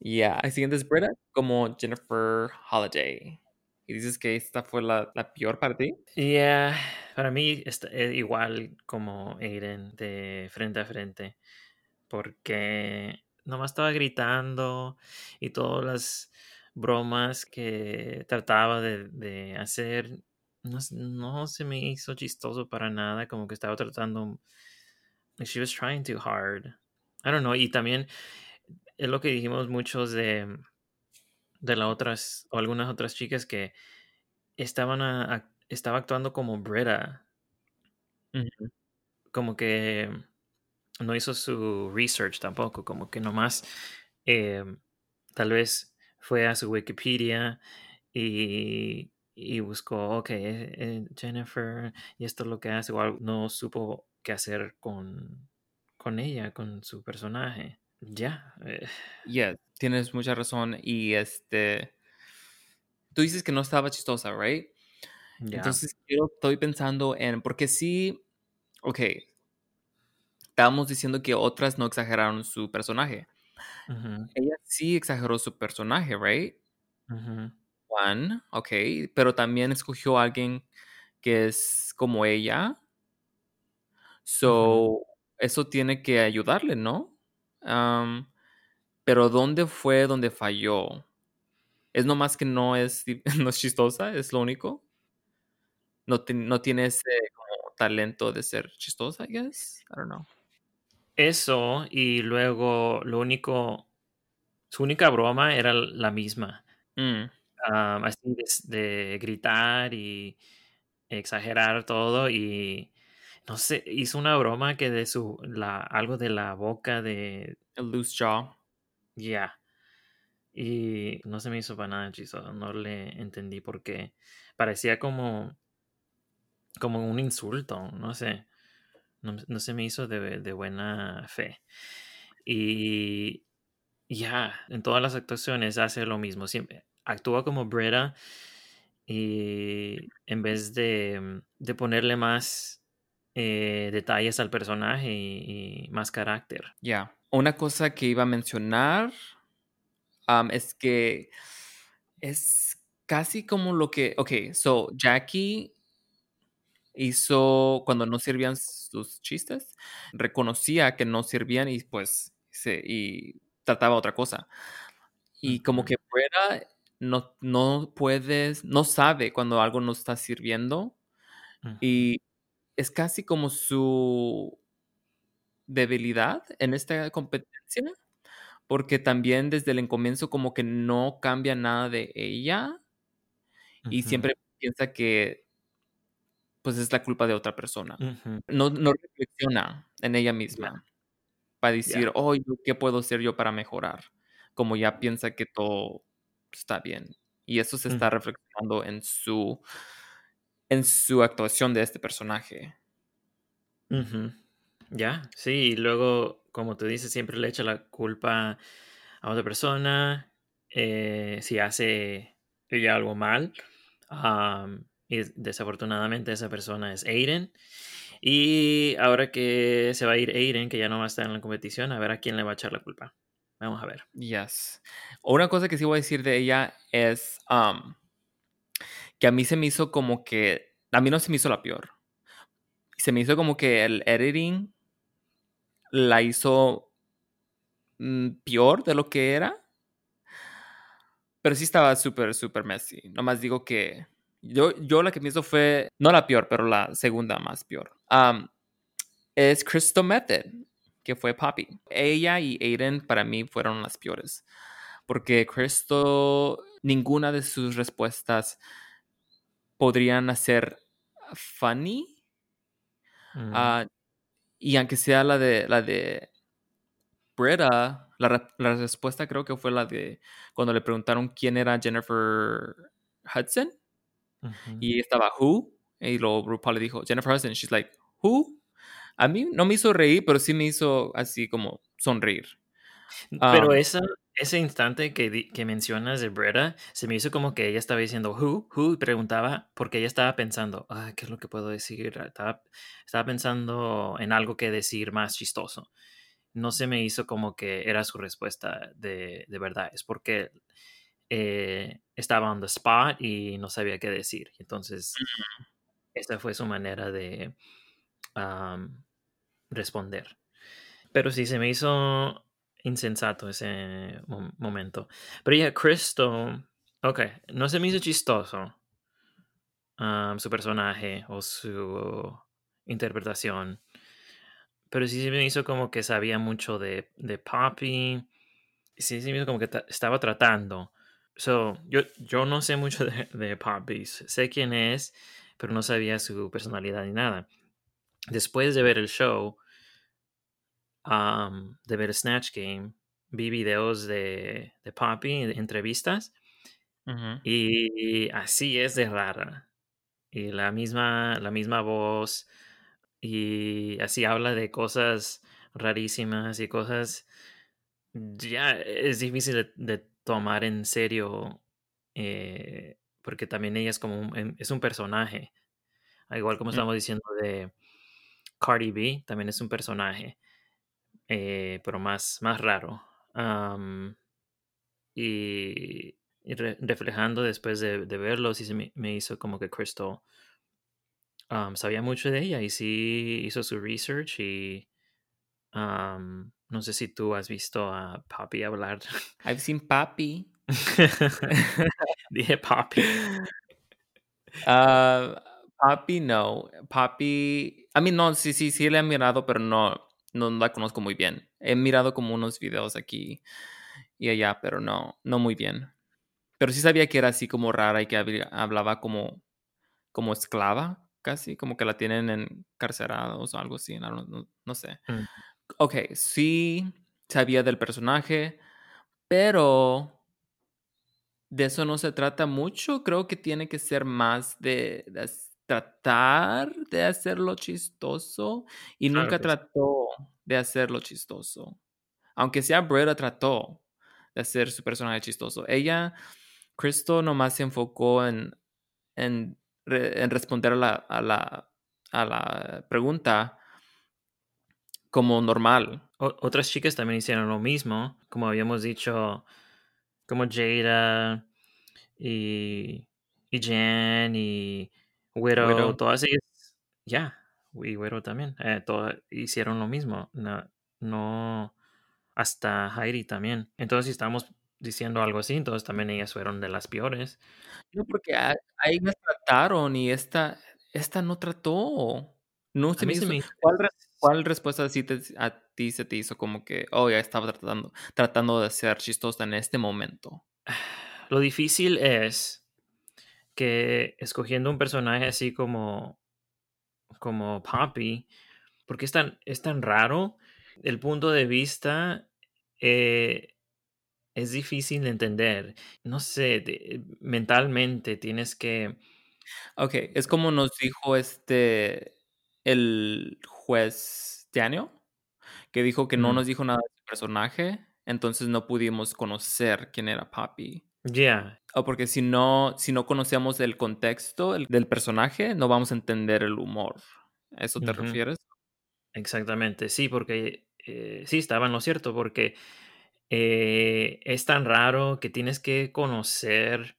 Ya, el siguiente es Britta como Jennifer Holiday. ¿Y dices que esta fue la, la peor para ti? Yeah, para mí eh, igual como Aiden de frente a frente, porque nomás estaba gritando y todas las bromas que trataba de, de hacer no, no se me hizo chistoso para nada, como que estaba tratando, she was trying too hard. I don't know, y también es lo que dijimos muchos de, de las otras, o algunas otras chicas que estaban a- a- estaba actuando como Britta, Ujú. como que no hizo su research tampoco, como que nomás eh, tal vez fue a su Wikipedia y, y buscó, ok, eh, Jennifer, y esto es lo que hace, o no supo qué hacer con, con ella, con su personaje. Ya, eh, Yes, tienes mucha razón. Y este. Tú dices que no estaba chistosa, ¿right? ya. Entonces quiero, estoy pensando en. Porque sí. Ok. Estábamos diciendo que otras no exageraron su personaje. Ella sí exageró su personaje, ¿right? One, ok. Pero también escogió a alguien que es como ella. So, eso tiene que ayudarle, ¿no? Pero ¿dónde fue donde falló? ¿Es nomás que no es, no es chistosa? ¿Es lo único? ¿No, no tiene ese como talento de ser chistosa, I guess? I don't know. Eso, y luego lo único, su única broma era la misma. Mm, así de, de gritar y exagerar todo y no sé, hizo una broma que de su, la, algo de la boca de, loose jaw. ya, y no se me hizo para nada chistoso, no le entendí por qué, parecía como, como un insulto, no sé, no, no se me hizo de, de buena fe. Y ya, en todas las actuaciones hace lo mismo, siempre actúa como Britta y en vez de, de ponerle más eh, detalles al personaje y, y más carácter. Ya. Una cosa que iba a mencionar am, es que es casi como lo que. Ok, so Jackie hizo cuando no servían sus chistes, reconocía que no servían y pues se, y trataba otra cosa. Y como que Brenda no, no puedes, no sabe cuando algo no está sirviendo y es casi como su debilidad en esta competencia, porque también desde el comienzo como que no cambia nada de ella y siempre piensa que pues es la culpa de otra persona. No, no reflexiona en ella misma para decir, ya. oh, ¿qué puedo hacer yo para mejorar? Como ya piensa que todo está bien. Y eso se está reflexionando en su, en su actuación de este personaje. Ya, sí, y luego, como tú dices, siempre le echa la culpa a otra persona eh, si hace ella algo mal. y desafortunadamente esa persona es Aiden. Y ahora que se va a ir Aiden, que ya no va a estar en la competición, a ver a quién le va a echar la culpa. Vamos a ver. Yes. Una cosa que sí voy a decir de ella es um, que a mí se me hizo como que, a mí no se me hizo la peor. Se me hizo como que el editing la hizo mm, peor de lo que era. Pero sí estaba súper, súper messy. Nomás digo que yo, yo la que me hizo fue, no la peor, pero la segunda más peor. Es Crystal Method, que fue Poppy. Ella y Aiden para mí fueron las peores. Porque Crystal, ninguna de sus respuestas podrían hacer funny. Mm, Ah, y aunque sea la de la de Britta, la, re- la respuesta creo que fue la de cuando le preguntaron quién era Jennifer Hudson y estaba who y luego RuPaul le dijo Jennifer Hudson. She's like who. A mí no me hizo reír, pero sí me hizo así como sonreír. Pero Um, esa, ese instante que, mencionas de Bretta, se me hizo como que ella estaba diciendo who, who, y preguntaba, porque ella estaba pensando, ah, ¿qué es lo que puedo decir? Estaba, estaba pensando en algo que decir más chistoso. No se me hizo como que era su respuesta de, de verdad, es porque eh, estaba on the spot y no sabía qué decir. Entonces, esa fue su manera de responder. Pero sí, se me hizo insensato ese mo- momento. Pero ya, Crystal, ok, no se me hizo chistoso am, su personaje o su interpretación. Pero sí se me hizo como que sabía mucho de, de Poppy. Sí, se me hizo como que ta- estaba tratando. So, yo, yo no sé mucho de, de Poppy. Sé quién es, pero no sabía su personalidad ni nada. Después de ver el show, am, de ver Snatch Game, vi videos de, de Poppy, de entrevistas, y así es de rara. Y la misma, la misma voz, y así habla de cosas rarísimas y cosas ya es difícil de, de tomar en serio eh, porque también ella es como un, em- es un personaje. Al igual como estamos diciendo de Cardi B también es un personaje eh, pero más más raro Am, y, y re- reflejando después de, de verlo sí se me, me hizo como que Crystal um, sabía mucho de ella y sí hizo su research y um, no sé si tú has visto a Poppy hablar. I've seen Papi. Dije Poppy. Ah, Papi, no. Papi, a mí no, sí, sí, sí le he mirado, pero no, no la conozco muy bien. He mirado como unos videos aquí y allá, pero no, no muy bien. Pero sí sabía que era así como rara y que hablaba como, como esclava, casi, como que la tienen encarcerada o algo así, no, no- no sé. Mm. Ok, sí sabía del personaje, pero de eso no se trata mucho. Creo que tiene que ser más de, de tratar de hacerlo chistoso y Claro nunca sí. trató de hacerlo chistoso. Aunque sea Bretta trató de hacer su personaje chistoso. Ella, Crystal, nomás se enfocó en, en, re- en responder a la, a, la, a la pregunta como normal. O- otras chicas también hicieron lo mismo, como habíamos dicho, como Jada y, y Jan y Widow, Widow. todas ellas, ya, y Widow también, eh, todas hicieron lo mismo, no, no, hasta Heidi también. Entonces, si estamos diciendo algo así, entonces también ellas fueron de las peores. No, porque a, a ellas trataron y esta, esta no trató. No se me se hizo. me hizo ¿Cuál, re- cuál respuesta así te- a ti se te hizo como que, oh, ya estaba tratando, tratando de ser chistosa en este momento? Lo difícil es que escogiendo un personaje así como, como Poppy, porque es tan, es tan raro, el punto de vista eh, es difícil de entender. No sé, de- mentalmente tienes que... Ok, es como nos dijo este, el juez Daniel, que dijo que no Mm, nos dijo nada de su personaje, entonces no pudimos conocer quién era Papi. Ya, O porque si no, si no conocemos el contexto el- del personaje, no vamos a entender el humor. ¿A eso te refieres? Exactamente, sí, porque eh, sí, estaba en lo cierto, porque eh, es tan raro que tienes que conocer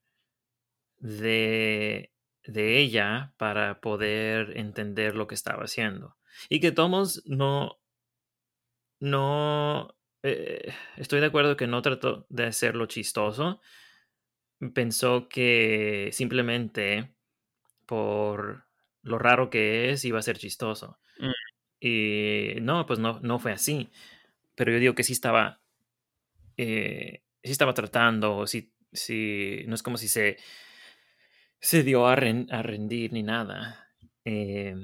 de, de ella para poder entender lo que estaba haciendo. Y que Tomos no, no, eh, estoy de acuerdo que no trató de hacerlo chistoso. Pensó que simplemente por lo raro que es iba a ser chistoso. Mm. Y no, pues no, no fue así. Pero yo digo que sí estaba, eh, sí estaba tratando, sí, sí, no es como si se, se dio a, ren- a rendir ni nada. Eh,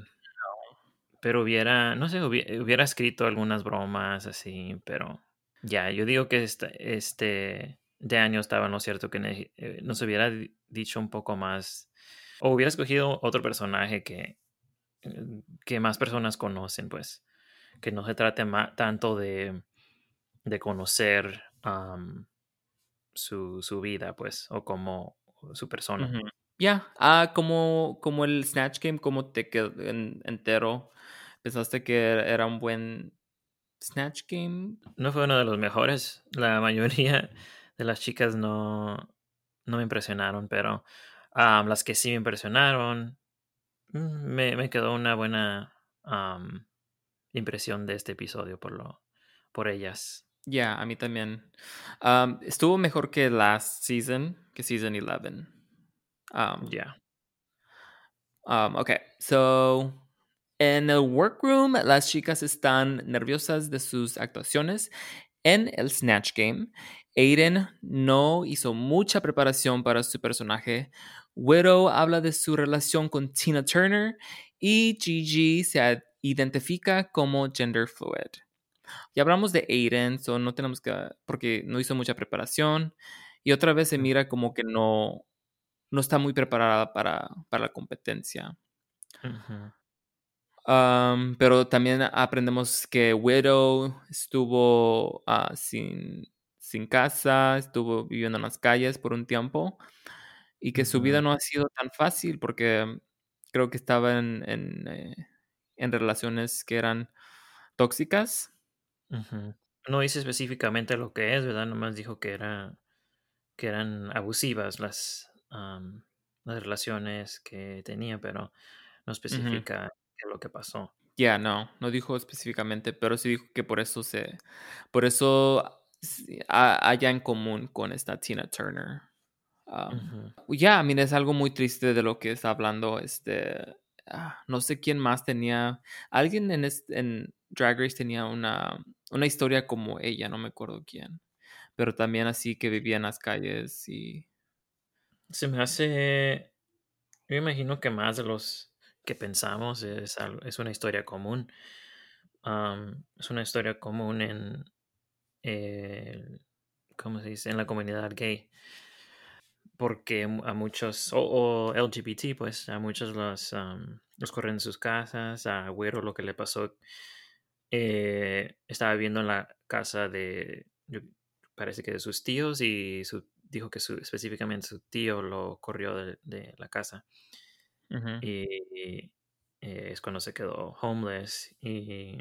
pero hubiera, no sé, hubiera, hubiera escrito algunas bromas así, pero ya, yo digo que este, este de año estaba en lo cierto que eh, nos hubiera di- dicho un poco más, o hubiera escogido otro personaje que, eh, que más personas conocen, pues, que no se trate tanto de, de conocer su, su vida, pues, o como su persona. Ya, ah, como, como el Snatch Game, ¿cómo te quedó en- entero? ¿Pensaste que era un buen Snatch Game? No fue uno de los mejores. La mayoría de las chicas no, no me impresionaron, pero am, las que sí me impresionaron, mm, me, me quedó una buena am, impresión de este episodio por, lo, por ellas. Ya, a mí también. Am, estuvo mejor que last season, que season 11. Um, Ya. Um, ok, so en el workroom las chicas están nerviosas de sus actuaciones en el Snatch Game. Aiden no hizo mucha preparación para su personaje. Widow habla de su relación con Tina Turner y Gigi se identifica como gender fluid. Ya hablamos de Aiden, so no tenemos que, porque no hizo mucha preparación y otra vez se mira como que no, no está muy preparada para, para la competencia. Am, pero también aprendemos que Widow estuvo ah, sin, sin casa, estuvo viviendo en las calles por un tiempo y que su vida no ha sido tan fácil porque creo que estaba en, en, eh, en relaciones que eran tóxicas. No dice específicamente lo que es, ¿verdad? Nomás dijo que era que eran abusivas las, las relaciones que tenía, pero no especifica lo que pasó. Ya, no, no dijo específicamente, pero sí dijo que por eso se, por eso haya en común con esta Tina Turner. Um, Ujú. ya, mira, es algo muy triste de lo que está hablando. Este, ah, no sé quién más tenía. Alguien en, es- en Drag Race tenía una, una historia como ella, no me acuerdo quién. Pero también así que vivía en las calles y. Se me hace, yo imagino que más de los que pensamos es, algo- es una historia común. Es una historia común en, el- ¿cómo se dice? En la comunidad gay. Porque a muchos, o, o LGBT, pues a muchos los, am, los corren de sus casas. A Güero lo que le pasó, eh, estaba viviendo en la casa de, parece que de sus tíos y su, dijo que su, específicamente su tío lo corrió de, de la casa. Y eh, es cuando se quedó homeless. Y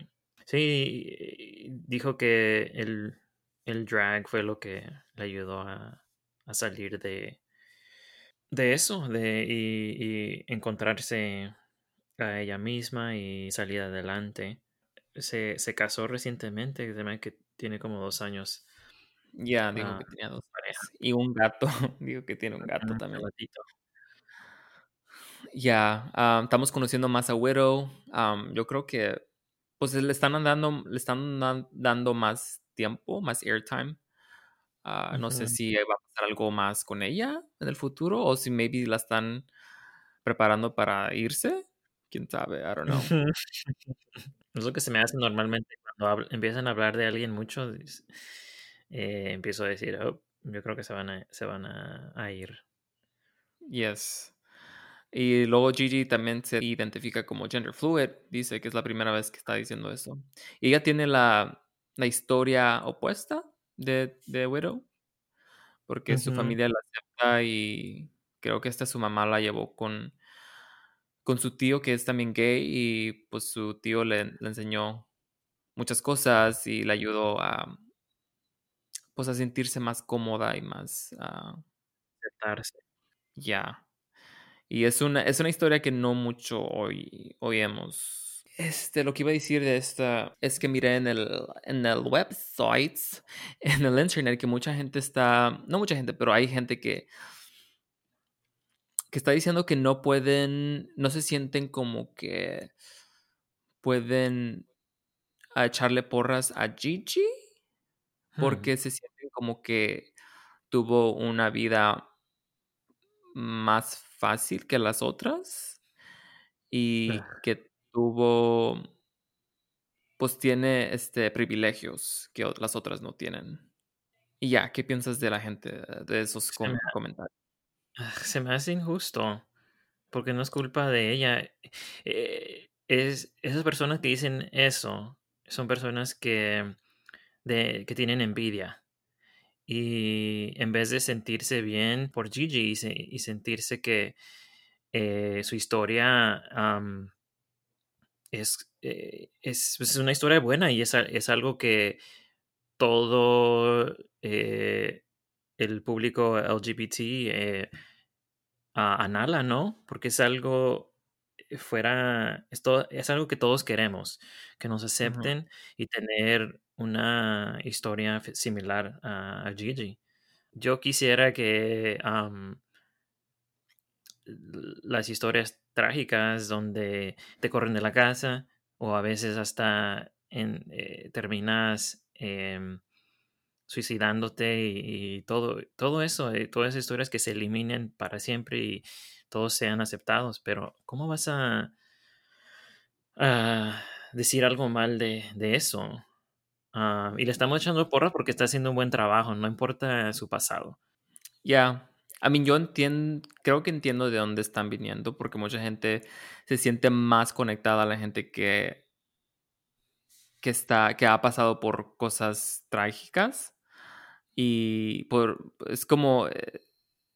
sí, dijo que el, el drag fue lo que le ayudó a, a salir de, de eso de, y, y encontrarse a ella misma y salir adelante. Se, se casó recientemente, que tiene como dos años. Ya, dijo ah, que tenía dos pareja. hijos. Y un gato. dijo que tiene un gato Ujú, también. Ya, ah, estamos conociendo más a Widow. yo creo que pues le están dando, le están dan- dando más tiempo, más airtime. Ah, no sé si va a pasar algo más con ella en el futuro o si maybe la están preparando para irse. Quién sabe, I don't know. Es lo que se me hace normalmente cuando empiezan a hablar de alguien mucho. eh, empiezo a decir, "Oh, yo creo que se van a, se van a, a ir. Yes. Y luego Gigi también se identifica como gender fluid. Dice que es la primera vez que está diciendo eso. Y ella tiene la, la historia opuesta de, de Widow. porque su familia la acepta y creo que hasta su mamá la llevó con, con su tío que es también gay y pues su tío le, le enseñó muchas cosas y le ayudó a pues a sentirse más cómoda y más ah, Aceptarse. ya. Y es una, es una historia que no mucho hoy oímos. Este, lo que iba a decir de esta es que miré en el, en el website, en el internet, que mucha gente está, no mucha gente, pero hay gente que, que está diciendo que no pueden, no se sienten como que pueden a echarle porras a Gigi Hmm. porque se sienten como que tuvo una vida más fácil que las otras y Ugh. que tuvo, pues tiene este privilegios que las otras no tienen. Y ya, ¿qué piensas de la gente de esos Se com- me, comentarios? ah, se me hace injusto, porque no es culpa de ella. Eh, es, esas personas que dicen eso son personas que, de, que tienen envidia. Y en vez de sentirse bien por Gigi y, se- y sentirse que eh, su historia es, eh, es, pues, es una historia buena y es, es algo que todo eh, el público LGBT anala, ¿no? Porque es algo fuera, es, todo- es algo que todos queremos, que nos acepten y tener una historia similar a, Gigi. Yo quisiera que las historias trágicas donde te corren de la casa o a veces hasta eh, terminas em, suicidándote y, todo, todo eso, eh, todas esas historias que se eliminen para siempre y todos sean aceptados. Pero ¿cómo vas a, decir algo mal de eso? Ah, y le estamos echando porra porque está haciendo un buen trabajo, no importa su pasado. Ya, I mean, yo entiendo, creo que entiendo de dónde están viniendo, porque mucha gente se siente más conectada a la gente que, que está, que ha pasado por cosas trágicas. Y por, es como, eh,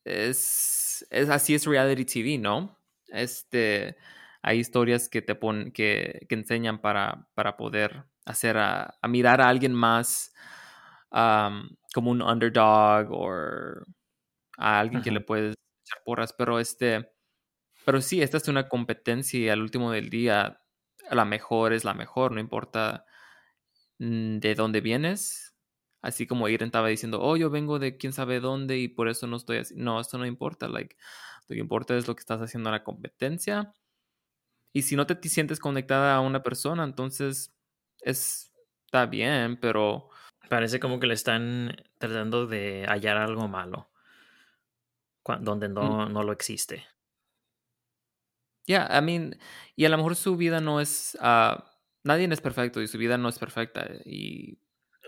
es, es así es reality TV, ¿no? Este, hay historias que te ponen, que, que enseñan para, para poder hacer a, a mirar a alguien más am, como un underdog o a alguien que le puedes echar porras, pero este, pero sí, esta es una competencia y al último del día la mejor es la mejor, no importa mm, de dónde vienes. Así como Irene estaba diciendo, oh, yo vengo de quién sabe dónde y por eso no estoy así. No, esto no importa. Like, lo que importa es lo que estás haciendo en la competencia. Y si no te, te sientes conectada a una persona, entonces es, está bien, pero Parece como que le están tratando de hallar algo malo donde mm, no, no lo existe. yeah, I mean, y a lo mejor su vida no es, ah, nadie es perfecto y su vida no es perfecta. Y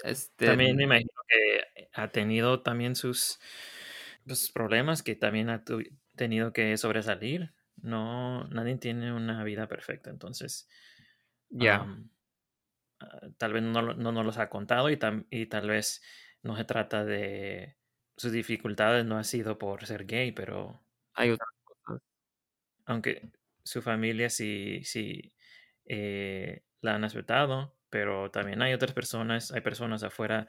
este, También me imagino que ha tenido también sus pues, problemas que también ha tenido que sobresalir. No, nadie tiene una vida perfecta, entonces ya, tal vez no, no nos los ha contado y, tam- y tal vez no se trata de sus dificultades, no ha sido por ser gay, pero hay otras cosas. aunque su familia sí, sí eh, la han aceptado, pero también hay otras personas, hay personas afuera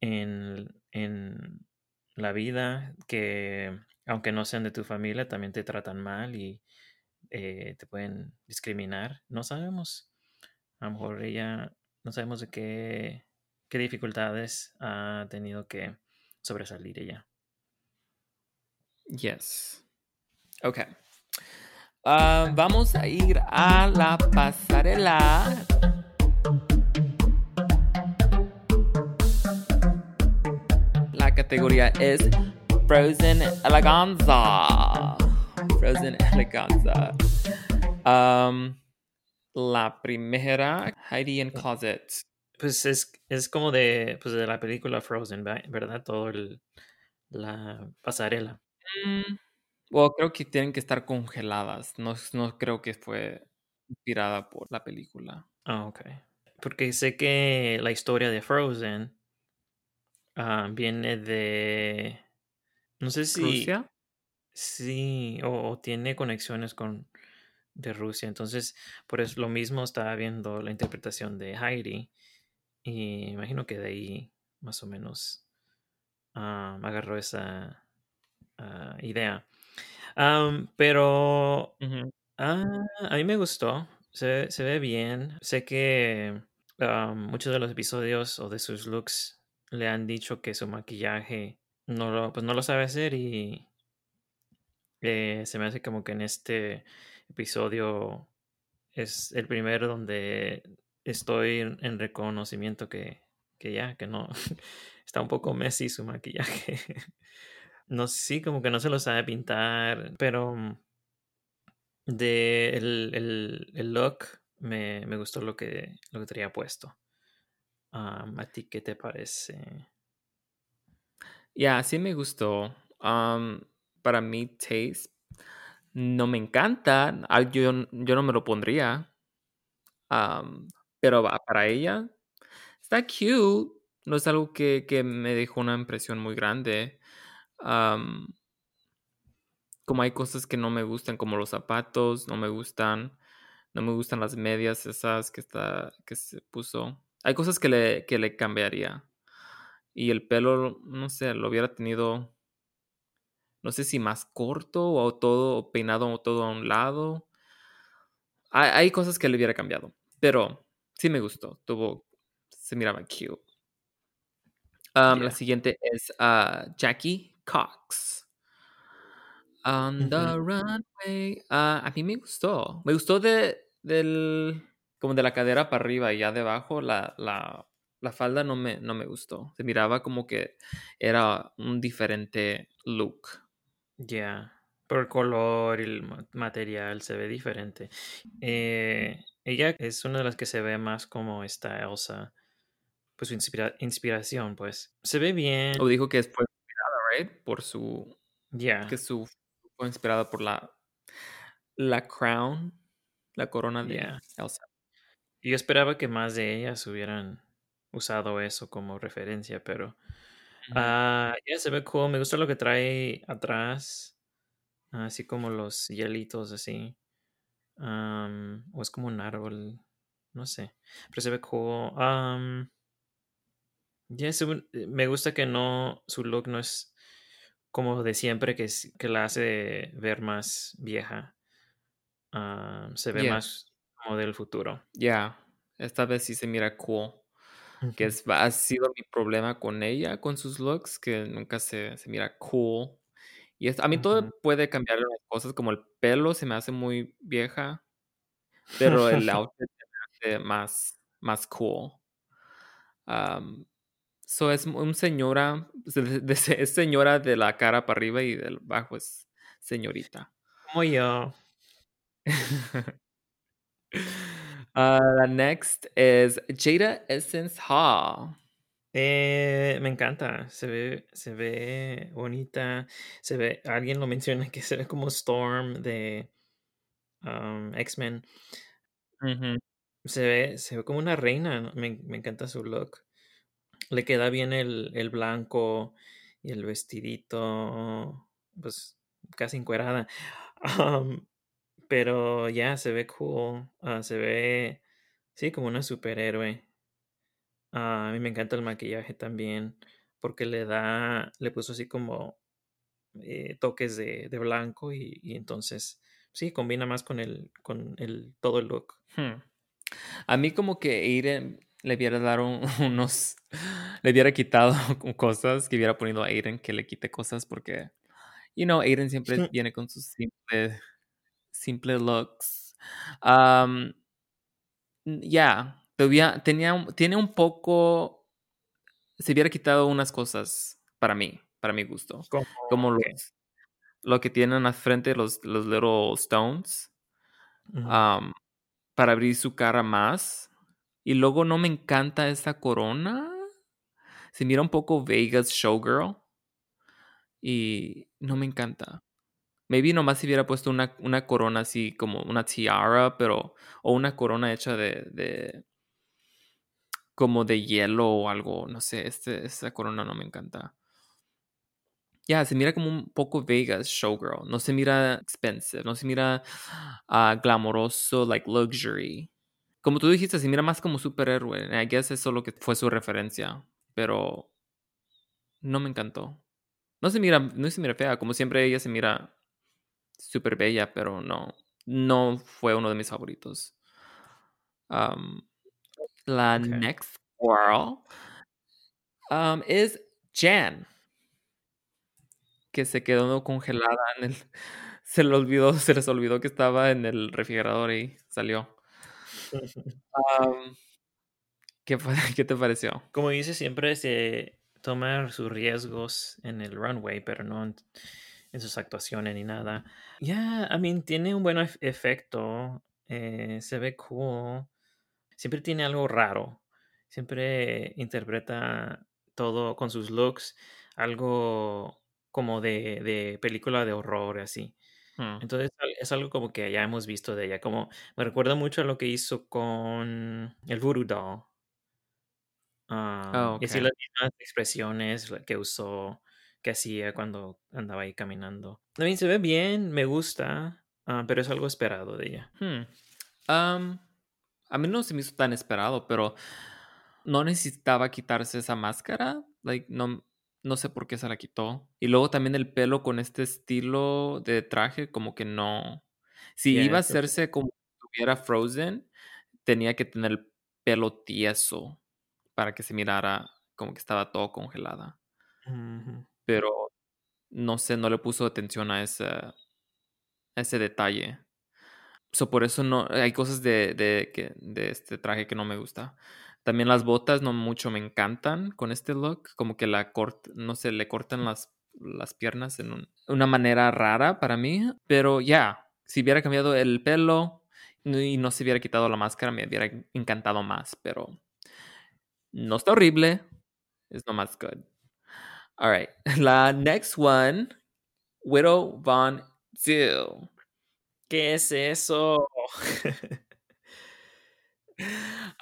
en, en la vida que, aunque no sean de tu familia, también te tratan mal y eh, te pueden discriminar. No sabemos. A lo mejor ella, no sabemos de qué, qué dificultades ha tenido que sobresalir ella. Yes. Ok. Ah, vamos a ir a la pasarela. La categoría es Frozen Eleganza. Frozen Eleganza. Um, la primera, Heidi in Closet. Pues es, es como de, pues de la película Frozen, ¿va- ¿verdad? Todo el, la pasarela. Mm, Bueno, creo que tienen que estar congeladas. No, no creo que fue inspirada por la película. Ah, ok. Porque sé que la historia de Frozen ah, viene de... No sé si... ¿Rusia? Sí, o, o tiene conexiones con de Rusia. Entonces, por eso lo mismo estaba viendo la interpretación de Heidi. Y imagino que de ahí más o menos ah, agarró esa ah, idea. Pero ah, a mí me gustó. Se, ve- se ve bien. Sé que muchos de los episodios o de sus looks le han dicho que su maquillaje no lo, pues no lo sabe hacer y eh, se me hace como que en este episodio es el primero donde estoy en, en reconocimiento que, que ya, que no, está un poco messy su maquillaje. No sé, sí, como que no se lo sabe pintar, pero mm, de el, el, el look me, me gustó lo que, lo que tenía puesto. ¿a ti qué te parece? Ya, sí me gustó. Para mí, Taste no me encanta. Yo, yo no me lo pondría. pero para ella está cute. No es algo que, que me dejó una impresión muy grande. Como hay cosas que no me gustan, como los zapatos, no me gustan. No me gustan las medias esas que, está, que se puso. Hay cosas que le, que le cambiaría. Y el pelo, no sé, lo hubiera tenido, no sé si más corto o todo peinado o todo a un lado. Hay, hay cosas que le hubiera cambiado, pero sí me gustó. Tuvo, se miraba cute. Um, La siguiente es ah, Jackie Cox. On the runway. Ah, a mí me gustó. Me gustó de, del, como de la cadera para arriba y ya debajo la, la, la falda no me, no me gustó. Se miraba como que era un diferente look. Ya, Por el color y el ma- material se ve diferente. Eh, ella es una de las que se ve más como esta Elsa, pues su inspira- inspiración, pues. Se ve bien, O dijo que fue inspirada, right? Por su, ya, que su, fue inspirada por la, la crown, la corona de. Elsa. Yo esperaba que más de ellas hubieran usado eso como referencia, pero Ah, ya se ve cool. Me gusta lo que trae atrás, así como los hielitos así. Am, o es como un árbol, no sé, pero se ve cool. Am, ya eh, me gusta que no, su look no es como de siempre, que, es- que la hace ver más vieja. Am, se ve Yeah, más como del futuro. yeah. Esta vez sí se mira cool. Que es, ha sido mi problema con ella, con sus looks, que nunca se, se mira cool. Y es, a mí ujú. todo puede cambiar las cosas, como el pelo se me hace muy vieja, pero el outfit se me hace más, más cool. Am, so es un señora, es señora de la cara para arriba y del bajo es señorita. Como yo. La next es Jada Essence Hall. Eh, me encanta, se ve, se ve bonita, se ve, alguien lo menciona que se ve como Storm de am, X-Men. Se ve, se ve como una reina, me, me encanta su look. Le queda bien el, el blanco y el vestidito, pues casi encuerada. Am, pero ya se ve cool, ah, se ve, sí, como una superhéroe. Ah, a mí me encanta el maquillaje también, porque le da, le puso así como eh, toques de, de blanco y, y entonces, sí, combina más con el, con el, todo el look. Hmm. A mí como que Aiden le hubiera dado un- unos, le hubiera quitado cosas, que hubiera ponido a Aiden que le quite cosas porque, you know, Aiden siempre viene con sus simple, simple looks. N- ya, todavía tenía, tiene un poco, se hubiera quitado unas cosas para mí, para mi gusto, Como lo que tienen al frente, los, los little stones. para abrir su cara más. Y luego no me encanta esa corona. Se mira un poco Vegas Showgirl. Y no me encanta. Maybe nomás si hubiera puesto una, una corona así como una tiara, pero. O una corona hecha de. de como de hielo o algo, no sé, este, esta corona no me encanta. Ya, se mira como un poco Vegas showgirl, no se mira expensive, no se mira ah, glamoroso, like luxury. Como tú dijiste, se mira más como superhéroe. I guess eso es lo que fue su referencia, pero no me encantó. No se mira, no se mira fea, como siempre ella se mira súper bella, pero no, no fue uno de mis favoritos. Um, la Ok. next girl um, es Jan, que se quedó congelada en el... Se le olvidó, se les olvidó que estaba en el refrigerador y salió. Um, ¿qué, ¿Qué te pareció? Como dice, siempre se toma sus riesgos en el runway, pero no en, sus actuaciones ni nada. Ya, I mean, tiene un buen ef- efecto. eh, se ve cool. Siempre tiene algo raro. Siempre interpreta todo con sus looks. Algo como de, de película de horror, así. Hmm. Entonces es algo como que ya hemos visto de ella. Como me recuerda mucho a lo que hizo con el Voodoo Doll. Ah, Um, y así las mismas expresiones que usó, que hacía cuando andaba ahí caminando. También se ve bien, me gusta, ah, pero es algo esperado de ella. Hmm. Um, a mí no se me hizo tan esperado, pero no necesitaba quitarse esa máscara. Like, no, no sé por qué se la quitó. Y luego también el pelo con este estilo de traje, como que no. Si iba a hacerse como si estuviera Frozen, tenía que tener el pelo tieso para que se mirara como que estaba todo congelada. Ujú. Pero no sé, no le puso atención a ese, a ese detalle. So, por eso no hay cosas de, de, de este traje que no me gusta. También las botas no mucho me encantan con este look, como que la cort, no sé, le cortan las, las piernas en un- una manera rara para mí, pero ya, si hubiera cambiado el pelo no- y no se hubiera quitado la máscara, me hubiera encantado más, pero no está horrible, es nomás good. All right, la next one, Widow Von Zill. ¿Qué es eso?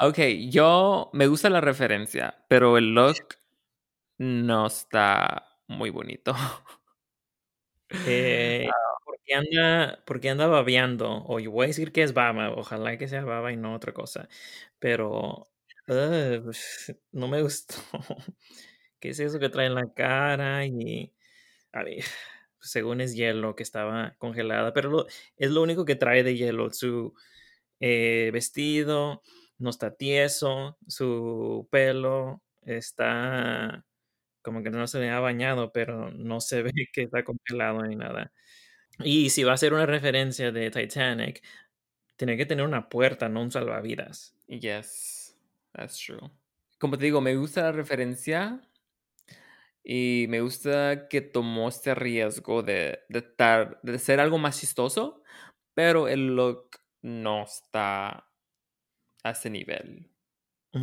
Ok, yo me gusta la referencia, pero el look no está muy bonito. Eh, ¿por, qué anda, ¿Por qué anda babeando? O yo voy a decir que es baba, ojalá que sea baba y no otra cosa. Pero pues, no me gustó. ¿Qué es eso que trae en la cara? Y ver, según es hielo que estaba congelada, pero es lo único que trae de hielo. Su eh, vestido no está tieso, su pelo está como que no se le ha bañado, pero no se ve que está congelado ni nada. Y si va a ser una referencia de Titanic, tiene que tener una puerta, no un salvavidas. Yes, that's true. Como te digo, me gusta la referencia y me gusta que tomó este riesgo de, de, tar- de ser algo más chistoso, pero el look no está a ese nivel.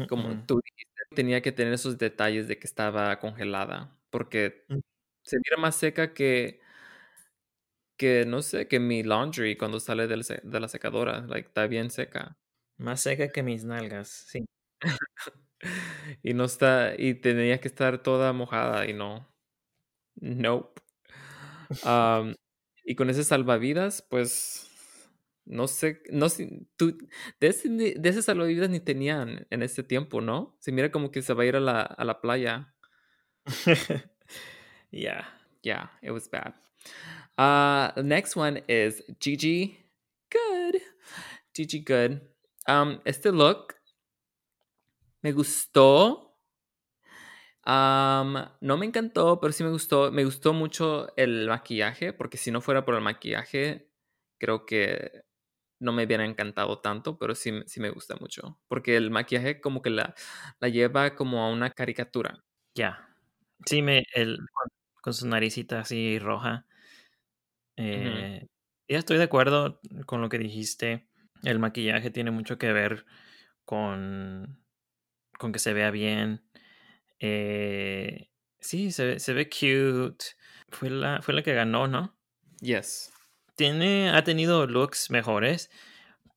Como tú dijiste, tenía que tener esos detalles de que estaba congelada, porque Mm. se mira más seca que, que no sé, que mi laundry cuando sale del de la secadora, like, está bien seca. Más seca que mis nalgas, sí. Y no está, y tenía que estar toda mojada y no. Nope. Y con ese salvavidas, pues, no sé, no sé, tú, de ese, de ese salvavidas ni tenían en ese tiempo, ¿no? Se mira como que se va a ir a la, a la playa. Yeah. Yeah, it was bad. Uh, the next one is Gigi Good. Gigi Good. Um, este look me gustó. Um, no me encantó, pero sí me gustó. Me gustó mucho el maquillaje, porque si no fuera por el maquillaje, creo que no me hubiera encantado tanto, pero sí, sí me gusta mucho. Porque el maquillaje como que la, la lleva como a una caricatura. Ya. Sí, me, el, con, su naricita así roja. Eh, ya estoy de acuerdo con lo que dijiste. El maquillaje tiene mucho que ver con, con que se vea bien. Eh, sí, se, ve- se ve cute. Fue la, fue la que ganó, ¿no? Yes. Tiene, ha tenido looks mejores,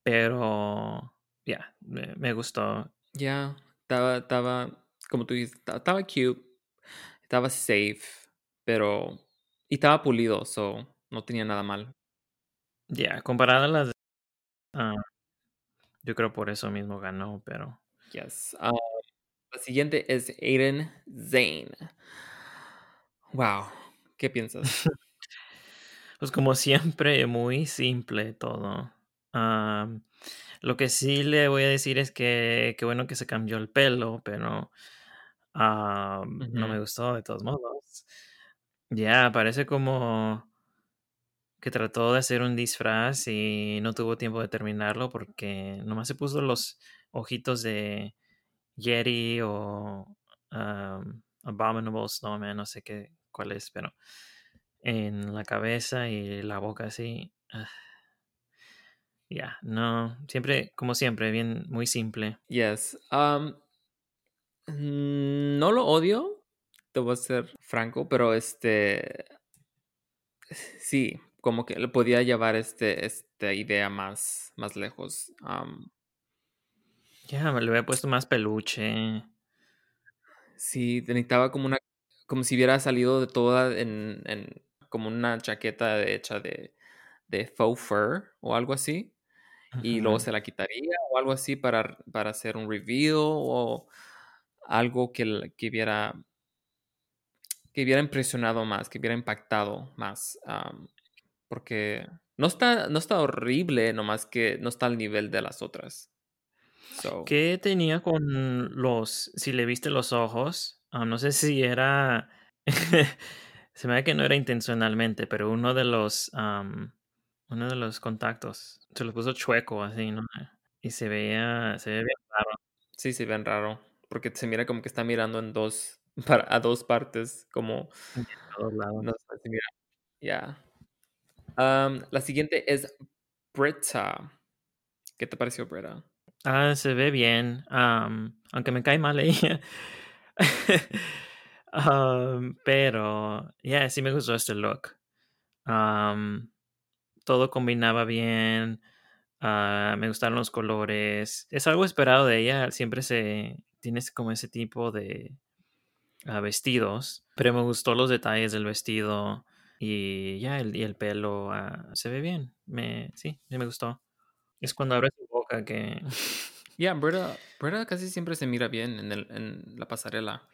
pero ya, me, me gustó. Ya, Estaba, estaba, como tú dices, esta- estaba cute, estaba safe, pero... Y estaba pulido, so no tenía nada mal. Ya, comparada a las ah, yo creo por eso mismo ganó, pero Yes. Ah, la siguiente es Aiden Zane. Wow. ¿Qué piensas? pues como siempre, muy simple todo. Lo que sí le voy a decir es que qué bueno que se cambió el pelo, pero no me gustó de todos modos. Ya, parece como que trató de hacer un disfraz y no tuvo tiempo de terminarlo porque nomás se puso los ojitos de Yeti o am, Abominable Snowman, no sé qué cuál es, pero en la cabeza y la boca así. ah, Ya, no, siempre, como siempre, bien, muy simple. Yes. Um, no lo odio, te voy a ser franco, pero este sí, como que le podía llevar este, esta idea más, más lejos. Um, Ya, me le hubiera puesto más peluche. sí, necesitaba como una, como si hubiera salido de toda en, en como una chaqueta hecha de, de faux fur o algo así. y luego se la quitaría o algo así para, para hacer un reveal o algo que, que hubiera que hubiera impresionado más, que hubiera impactado más. porque no está, no está horrible, nomás que no está al nivel de las otras. So, ¿Qué tenía con los, si le viste los ojos? Ah, no sé si era, se me da que no era intencionalmente, pero uno de los, am, uno de los contactos se lo puso chueco así, ¿no? Y se veía, se veía bien raro sí se ven raro. Porque se mira como que está mirando en dos, para, a dos partes, como lados. no sé mira. Ya. Am, la siguiente es Britta. ¿Qué te pareció, Britta? Ah, se ve bien, aunque me cae mal ella. Pero, ya, sí me gustó este look. Todo combinaba bien. ah, me gustaron los colores. Es algo esperado de ella. Siempre se tiene como ese tipo de ah, vestidos. Pero me gustó los detalles del vestido. Y ya, el, y el pelo ah, se ve bien. Me, sí, me gustó. Es cuando abre su que. Ya, Britta, casi siempre se mira bien en, el, en la pasarela.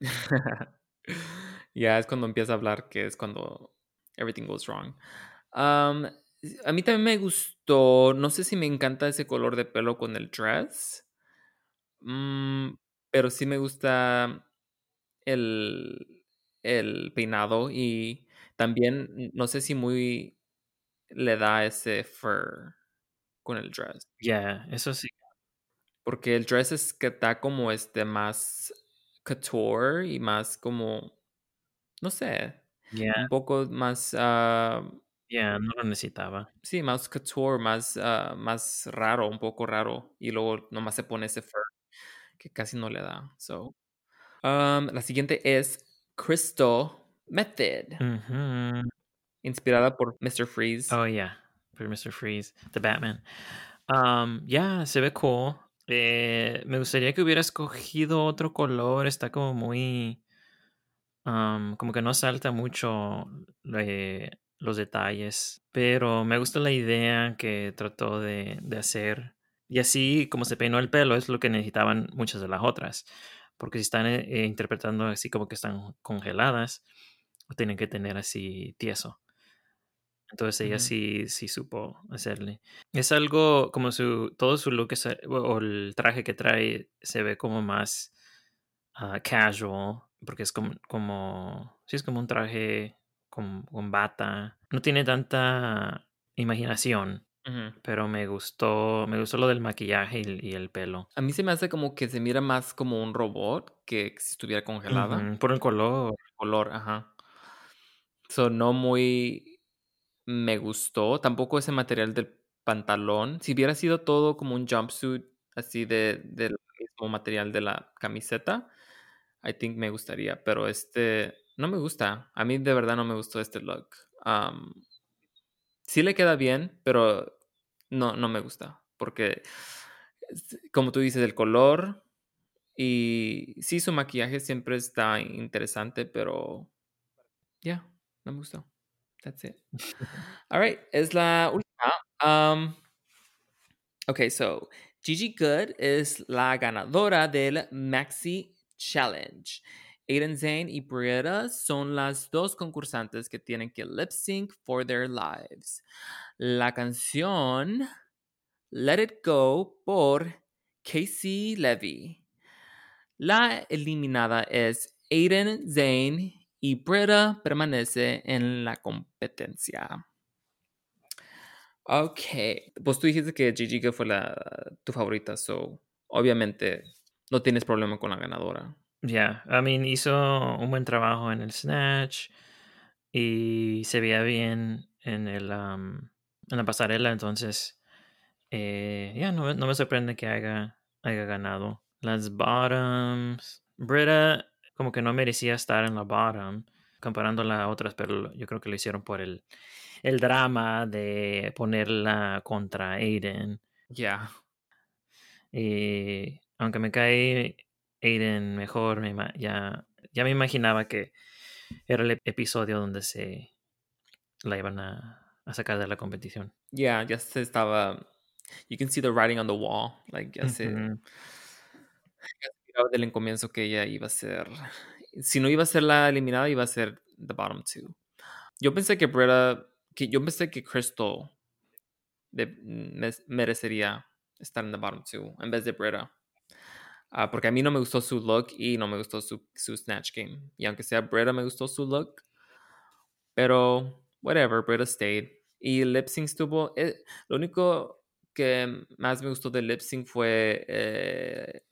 Ya es cuando empieza a hablar que es cuando everything goes wrong. S- a mí también me gustó, no sé si me encanta ese color de pelo con el dress, mm, pero sí me gusta el, el peinado y también no sé si muy le da ese fur con el dress. Ya, eso sí. Porque el dress es que está como este más couture y más como, no sé, Ya, un poco más, ah, ya, no lo necesitaba. sí, más couture, más, ah, más raro, un poco raro. Y luego nomás se pone ese fur que casi no le da. So, um, la siguiente es Crystal Method, inspirada por Mr. Freeze. Oh, yeah. For Mr. Freeze, the Batman. Um, ya, se ve cool. Eh, me gustaría que hubiera escogido otro color. Está como muy. um, como que no salta mucho eh, los detalles. Pero me gusta la idea que trató de, de hacer. Y así como se peinó el pelo es lo que necesitaban muchas de las otras. Porque si están eh, interpretando así como que están congeladas, tienen que tener así tieso. Entonces ella sí, sí supo hacerle. Es algo como su, todo su look es, eh, o el traje que trae se ve como más ah, casual, porque es como, como, sí es como un traje con, con bata. No tiene tanta imaginación, pero me gustó, me gustó lo del maquillaje y, y el pelo. A mí se me hace como que se mira más como un robot que si estuviera congelada. Por el color. Color, ajá. So, no muy me gustó. Tampoco ese material del pantalón. Si hubiera sido todo como un jumpsuit así de, del mismo material de la camiseta, I think me gustaría. Pero este no me gusta. A mí de verdad no me gustó este look. Sí le queda bien, pero no, no me gusta. Porque, como tú dices, el color Y sí, su maquillaje siempre está interesante, pero ya, no me gustó. That's it. All right, es la última. Um, ok, so Gigi Good es la ganadora del Maxi Challenge. Aiden Zane y Brietta son las dos concursantes que tienen que lip sync for their lives. La canción Let It Go por Casey Levy. La eliminada es Aiden Zane y Britta permanece en la competencia. Ok, pues tú dijiste que Gigi fue la, tu favorita, so obviamente no tienes problema con la ganadora. Ya, I mean, hizo un buen trabajo en el Snatch y se veía bien en, el, um, en la pasarela, entonces eh, ya no, me- no me sorprende que haya, haya ganado. Las bottoms, Britta como que no merecía estar en la bottom comparándola a otras, pero yo creo que lo hicieron por el, el drama de ponerla contra Aiden. Ya, Y aunque me cae Aiden mejor, me ya, ya me imaginaba que era el episodio donde se la iban a, a sacar de la competición. ya, ya se estaba. You can see the writing on the wall. Like, ya se. Ujú. ya se miraba desde el comienzo que ella iba a ser. Si no iba a ser la eliminada, iba a ser the bottom two. Yo pensé que Britta. Que yo pensé que Crystal de- me- merecería estar en the bottom two en vez de Britta. Ah, porque a mí no me gustó su look y no me gustó su, su Snatch Game. Y aunque sea Britta, me gustó su look. Pero, whatever, Britta stayed. Y lip sync estuvo. eh, lo único que más me gustó del lip sync fue eh,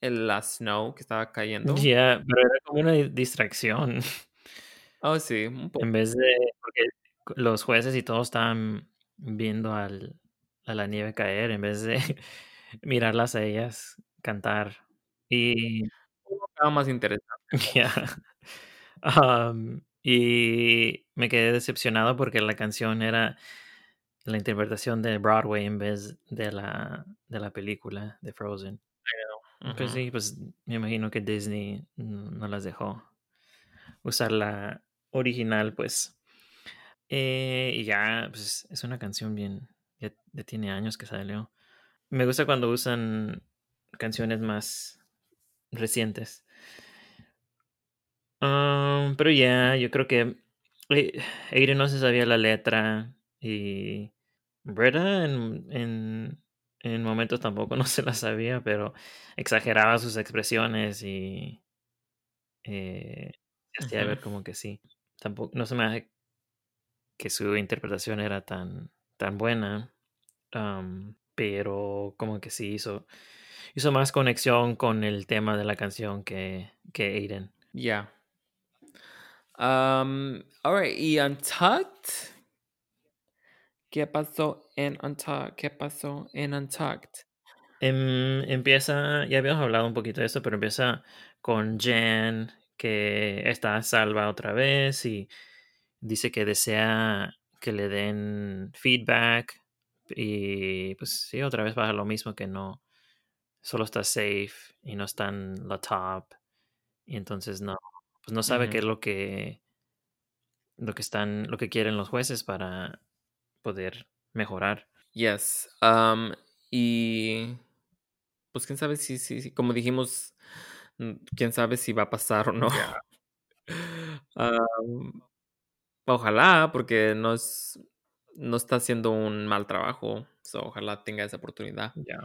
el, la snow que estaba cayendo. Ya, pero era como una di- distracción. Oh, sí, un poco. En vez de. Porque los jueces y todos estaban viendo al, a la nieve caer en vez de mirarlas a ellas cantar. Y Estaba más interesante. Ya. Am, y me quedé decepcionado porque la canción era la interpretación de Broadway en vez de la, de la película de Frozen. Pues sí, pues me imagino que Disney no las dejó usar la original, pues. Eh, y ya, pues es una canción bien, ya, ya tiene años que salió. Me gusta cuando usan canciones más recientes. Um, pero ya, yo creo que eh, Aiden no se sabía la letra y en, en, en momentos tampoco no se la sabía, pero exageraba sus expresiones y eh, hacía ver como que sí. Tampoco, no se me hace que su interpretación era tan, tan buena, um, pero como que sí hizo, hizo más conexión con el tema de la canción que, que Aiden. Ya. Um, alright, y Untucked. ¿Qué pasó en Untucked? ¿Qué pasó en Untucked? Em, empieza, ya habíamos hablado un poquito de eso, pero empieza con Jen, que está salva otra vez y dice que desea que le den feedback. Y pues sí, otra vez pasa lo mismo que no, solo está safe y no está en la top. Y entonces no, pues no sabe qué es lo que, lo que están, lo que quieren los jueces para poder mejorar. Yes. Um, y pues quién sabe si, si, si- como dijimos, mm, quién sabe si va a pasar o no. Um, ojalá, porque no es, no está haciendo un mal trabajo. So, ojalá tenga esa oportunidad. Ya.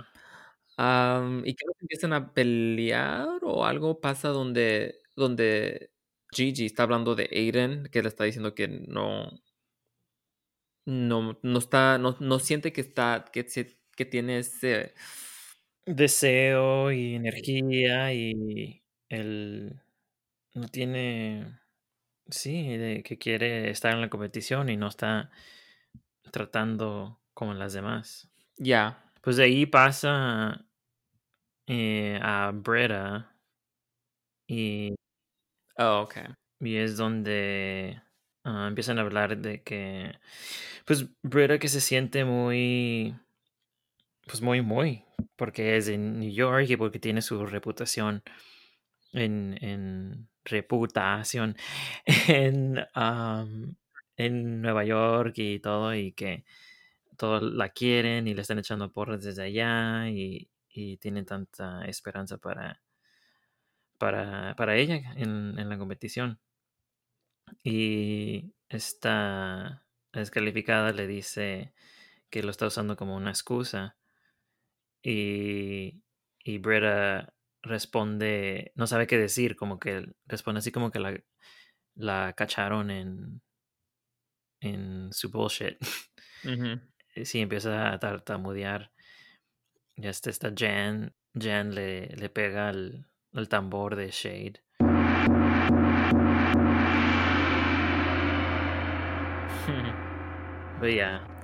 Am, y que no empiecen a pelear o algo pasa donde, donde Gigi está hablando de Aiden, que le está diciendo que no, no, no está, no, no siente que está, que, que tiene ese, deseo y energía y él no tiene, sí, de que quiere estar en la competición y no está tratando como las demás. ya, Pues de ahí pasa eh, a Britta y, oh, ok, y es donde ah, empiezan a hablar de que, pues Britta que se siente muy pues muy, muy, porque es en New York y porque tiene su reputación en, en reputación en, am, en Nueva York y todo, y que todos la quieren y le están echando porras desde allá y, y tienen tanta esperanza para, para, para ella en, en la competición. Y esta descalificada le dice que lo está usando como una excusa. Y, y Bretta responde, no sabe qué decir, como que responde así como que la, la cacharon en, en su bullshit. Sí, empieza a tartamudear. Y hasta esta Jan, Jan le, le pega al, al tambor de Shade.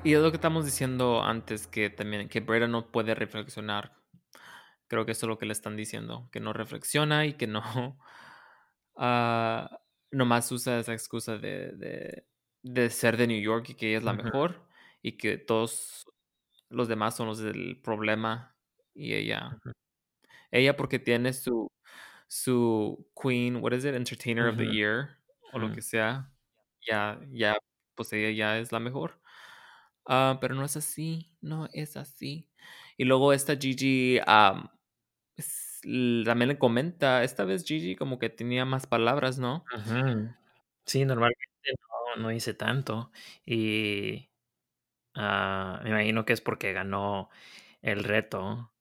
Y es lo que estamos diciendo antes, que también, que Breda no puede reflexionar. Creo que eso es lo que le están diciendo, que no reflexiona y que no, ah, nomás usa esa excusa de, de, de ser de New York y que ella es la mejor y que todos los demás son los del problema y ella, ella porque tiene su, su Queen, what is it, Entertainer of the. Year o lo que sea, ya, ya, pues ella ya es la mejor. Ah, pero no es así, no es así. Y luego esta Gigi también le comenta, esta vez Gigi como que tenía más palabras, ¿no? Sí, normalmente no, no hice tanto. Y ah, me imagino que es porque ganó el reto,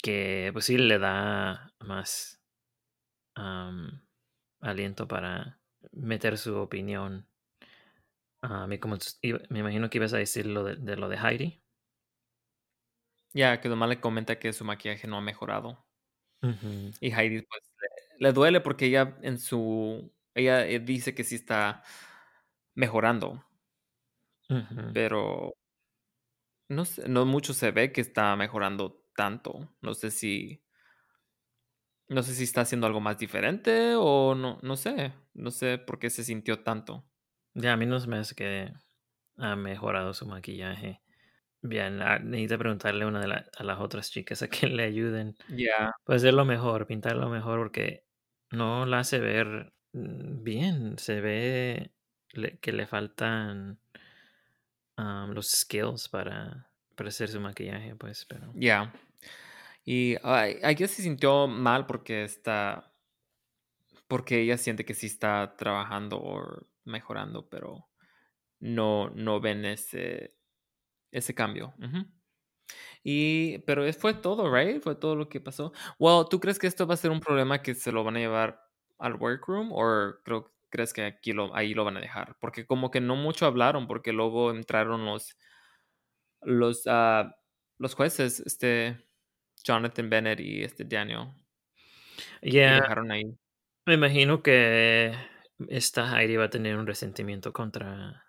que pues sí le da más aliento para meter su opinión. Ah, me, como me imagino que ibas a decir lo de, de lo de Heidi. Ya que nomás le comenta que su maquillaje no ha mejorado. Y Heidi pues le, le duele porque ella en su, ella eh, dice que sí está mejorando, pero no sé, no mucho se ve que está mejorando tanto. No sé si No sé si está haciendo algo más diferente o no, no sé. No sé por qué se sintió tanto. Ya a mí no se me hace que ha mejorado su maquillaje. Bien, ah, necesito preguntarle a una de la- a las otras chicas a que le ayuden. Ya, Pues hacerlo mejor, pintarlo mejor, porque no la hace ver mm, bien. Se ve le- que le faltan los skills para, para hacer su maquillaje, pues, pero. ya. Y ay, I guess se sintió mal porque está, porque ella siente que sí está trabajando o mejorando, pero no, no ven ese, ese cambio. Ujú. Y, pero fue todo, right? Fue todo lo que pasó. Well, ¿tú crees que esto va a ser un problema que se lo van a llevar al workroom o creo, crees que aquí lo, ahí lo van a dejar? Porque como que no mucho hablaron porque luego entraron los, los, ah, los jueces, este Jonathan Bennett y este Daniel, dejaron ahí. me imagino que esta Heidi va a tener un resentimiento contra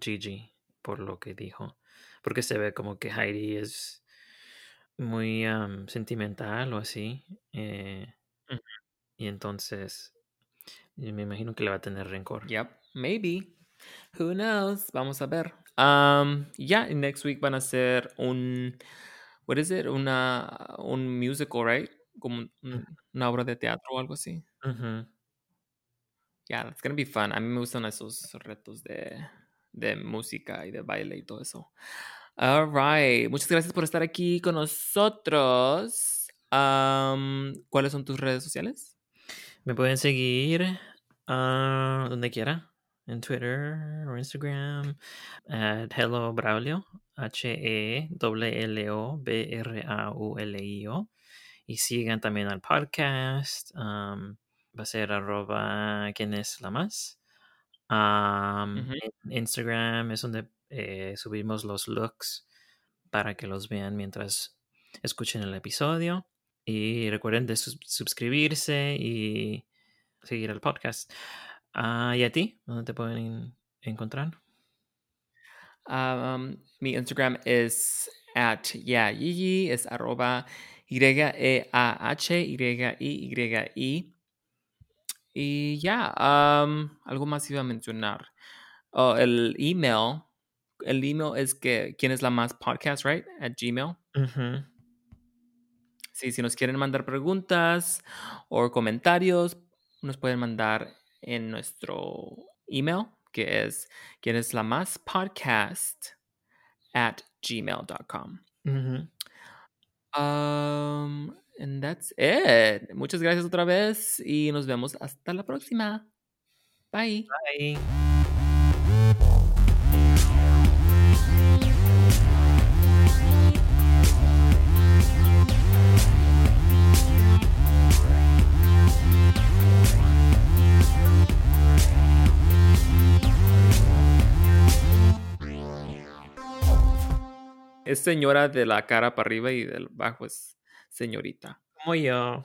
Gigi por lo que dijo. Porque se ve como que Heidi es muy am, sentimental o así. eh, y entonces me imagino que le va a tener rencor. Yep, maybe. Who knows? Vamos a ver. Um, yeah, next week van a hacer un, what is it? Una, un musical, right? Como un- un- una obra de teatro o algo así. Yeah, it's gonna be fun. A mí me gustan esos retos de, de música y de baile y todo eso. All right. Muchas gracias por estar aquí con nosotros. Um, ¿Cuáles son tus redes sociales? Me pueden seguir ah, donde quiera, en Twitter o Instagram, at Hello Braulio, H-E-L-L-O-B-R-A-U-L-I-O. Y sigan también al podcast, am, va a ser arroba quién es la más. Am, Ujú. en Instagram es donde eh, subimos los looks para que los vean mientras escuchen el episodio. Y recuerden de sus- suscribirse y seguir el podcast. Ah, ¿Y a ti? ¿Dónde te pueden encontrar? Um, mi Instagram es at yeah es arroba Y-E-A-H-Y-I-Y-I. Y ya, um, algo más iba a mencionar. Oh, el email. El email es que, ¿quién es la más podcast, right? At Gmail. Sí, si nos quieren mandar preguntas o comentarios, nos pueden mandar en nuestro email, que es quien es la más podcast at gmail.com. Ujú. Um, and that's it. Muchas gracias otra vez y nos vemos hasta la próxima. Bye. Bye. Es señora de la cara para arriba y del bajo es señorita. Como yo.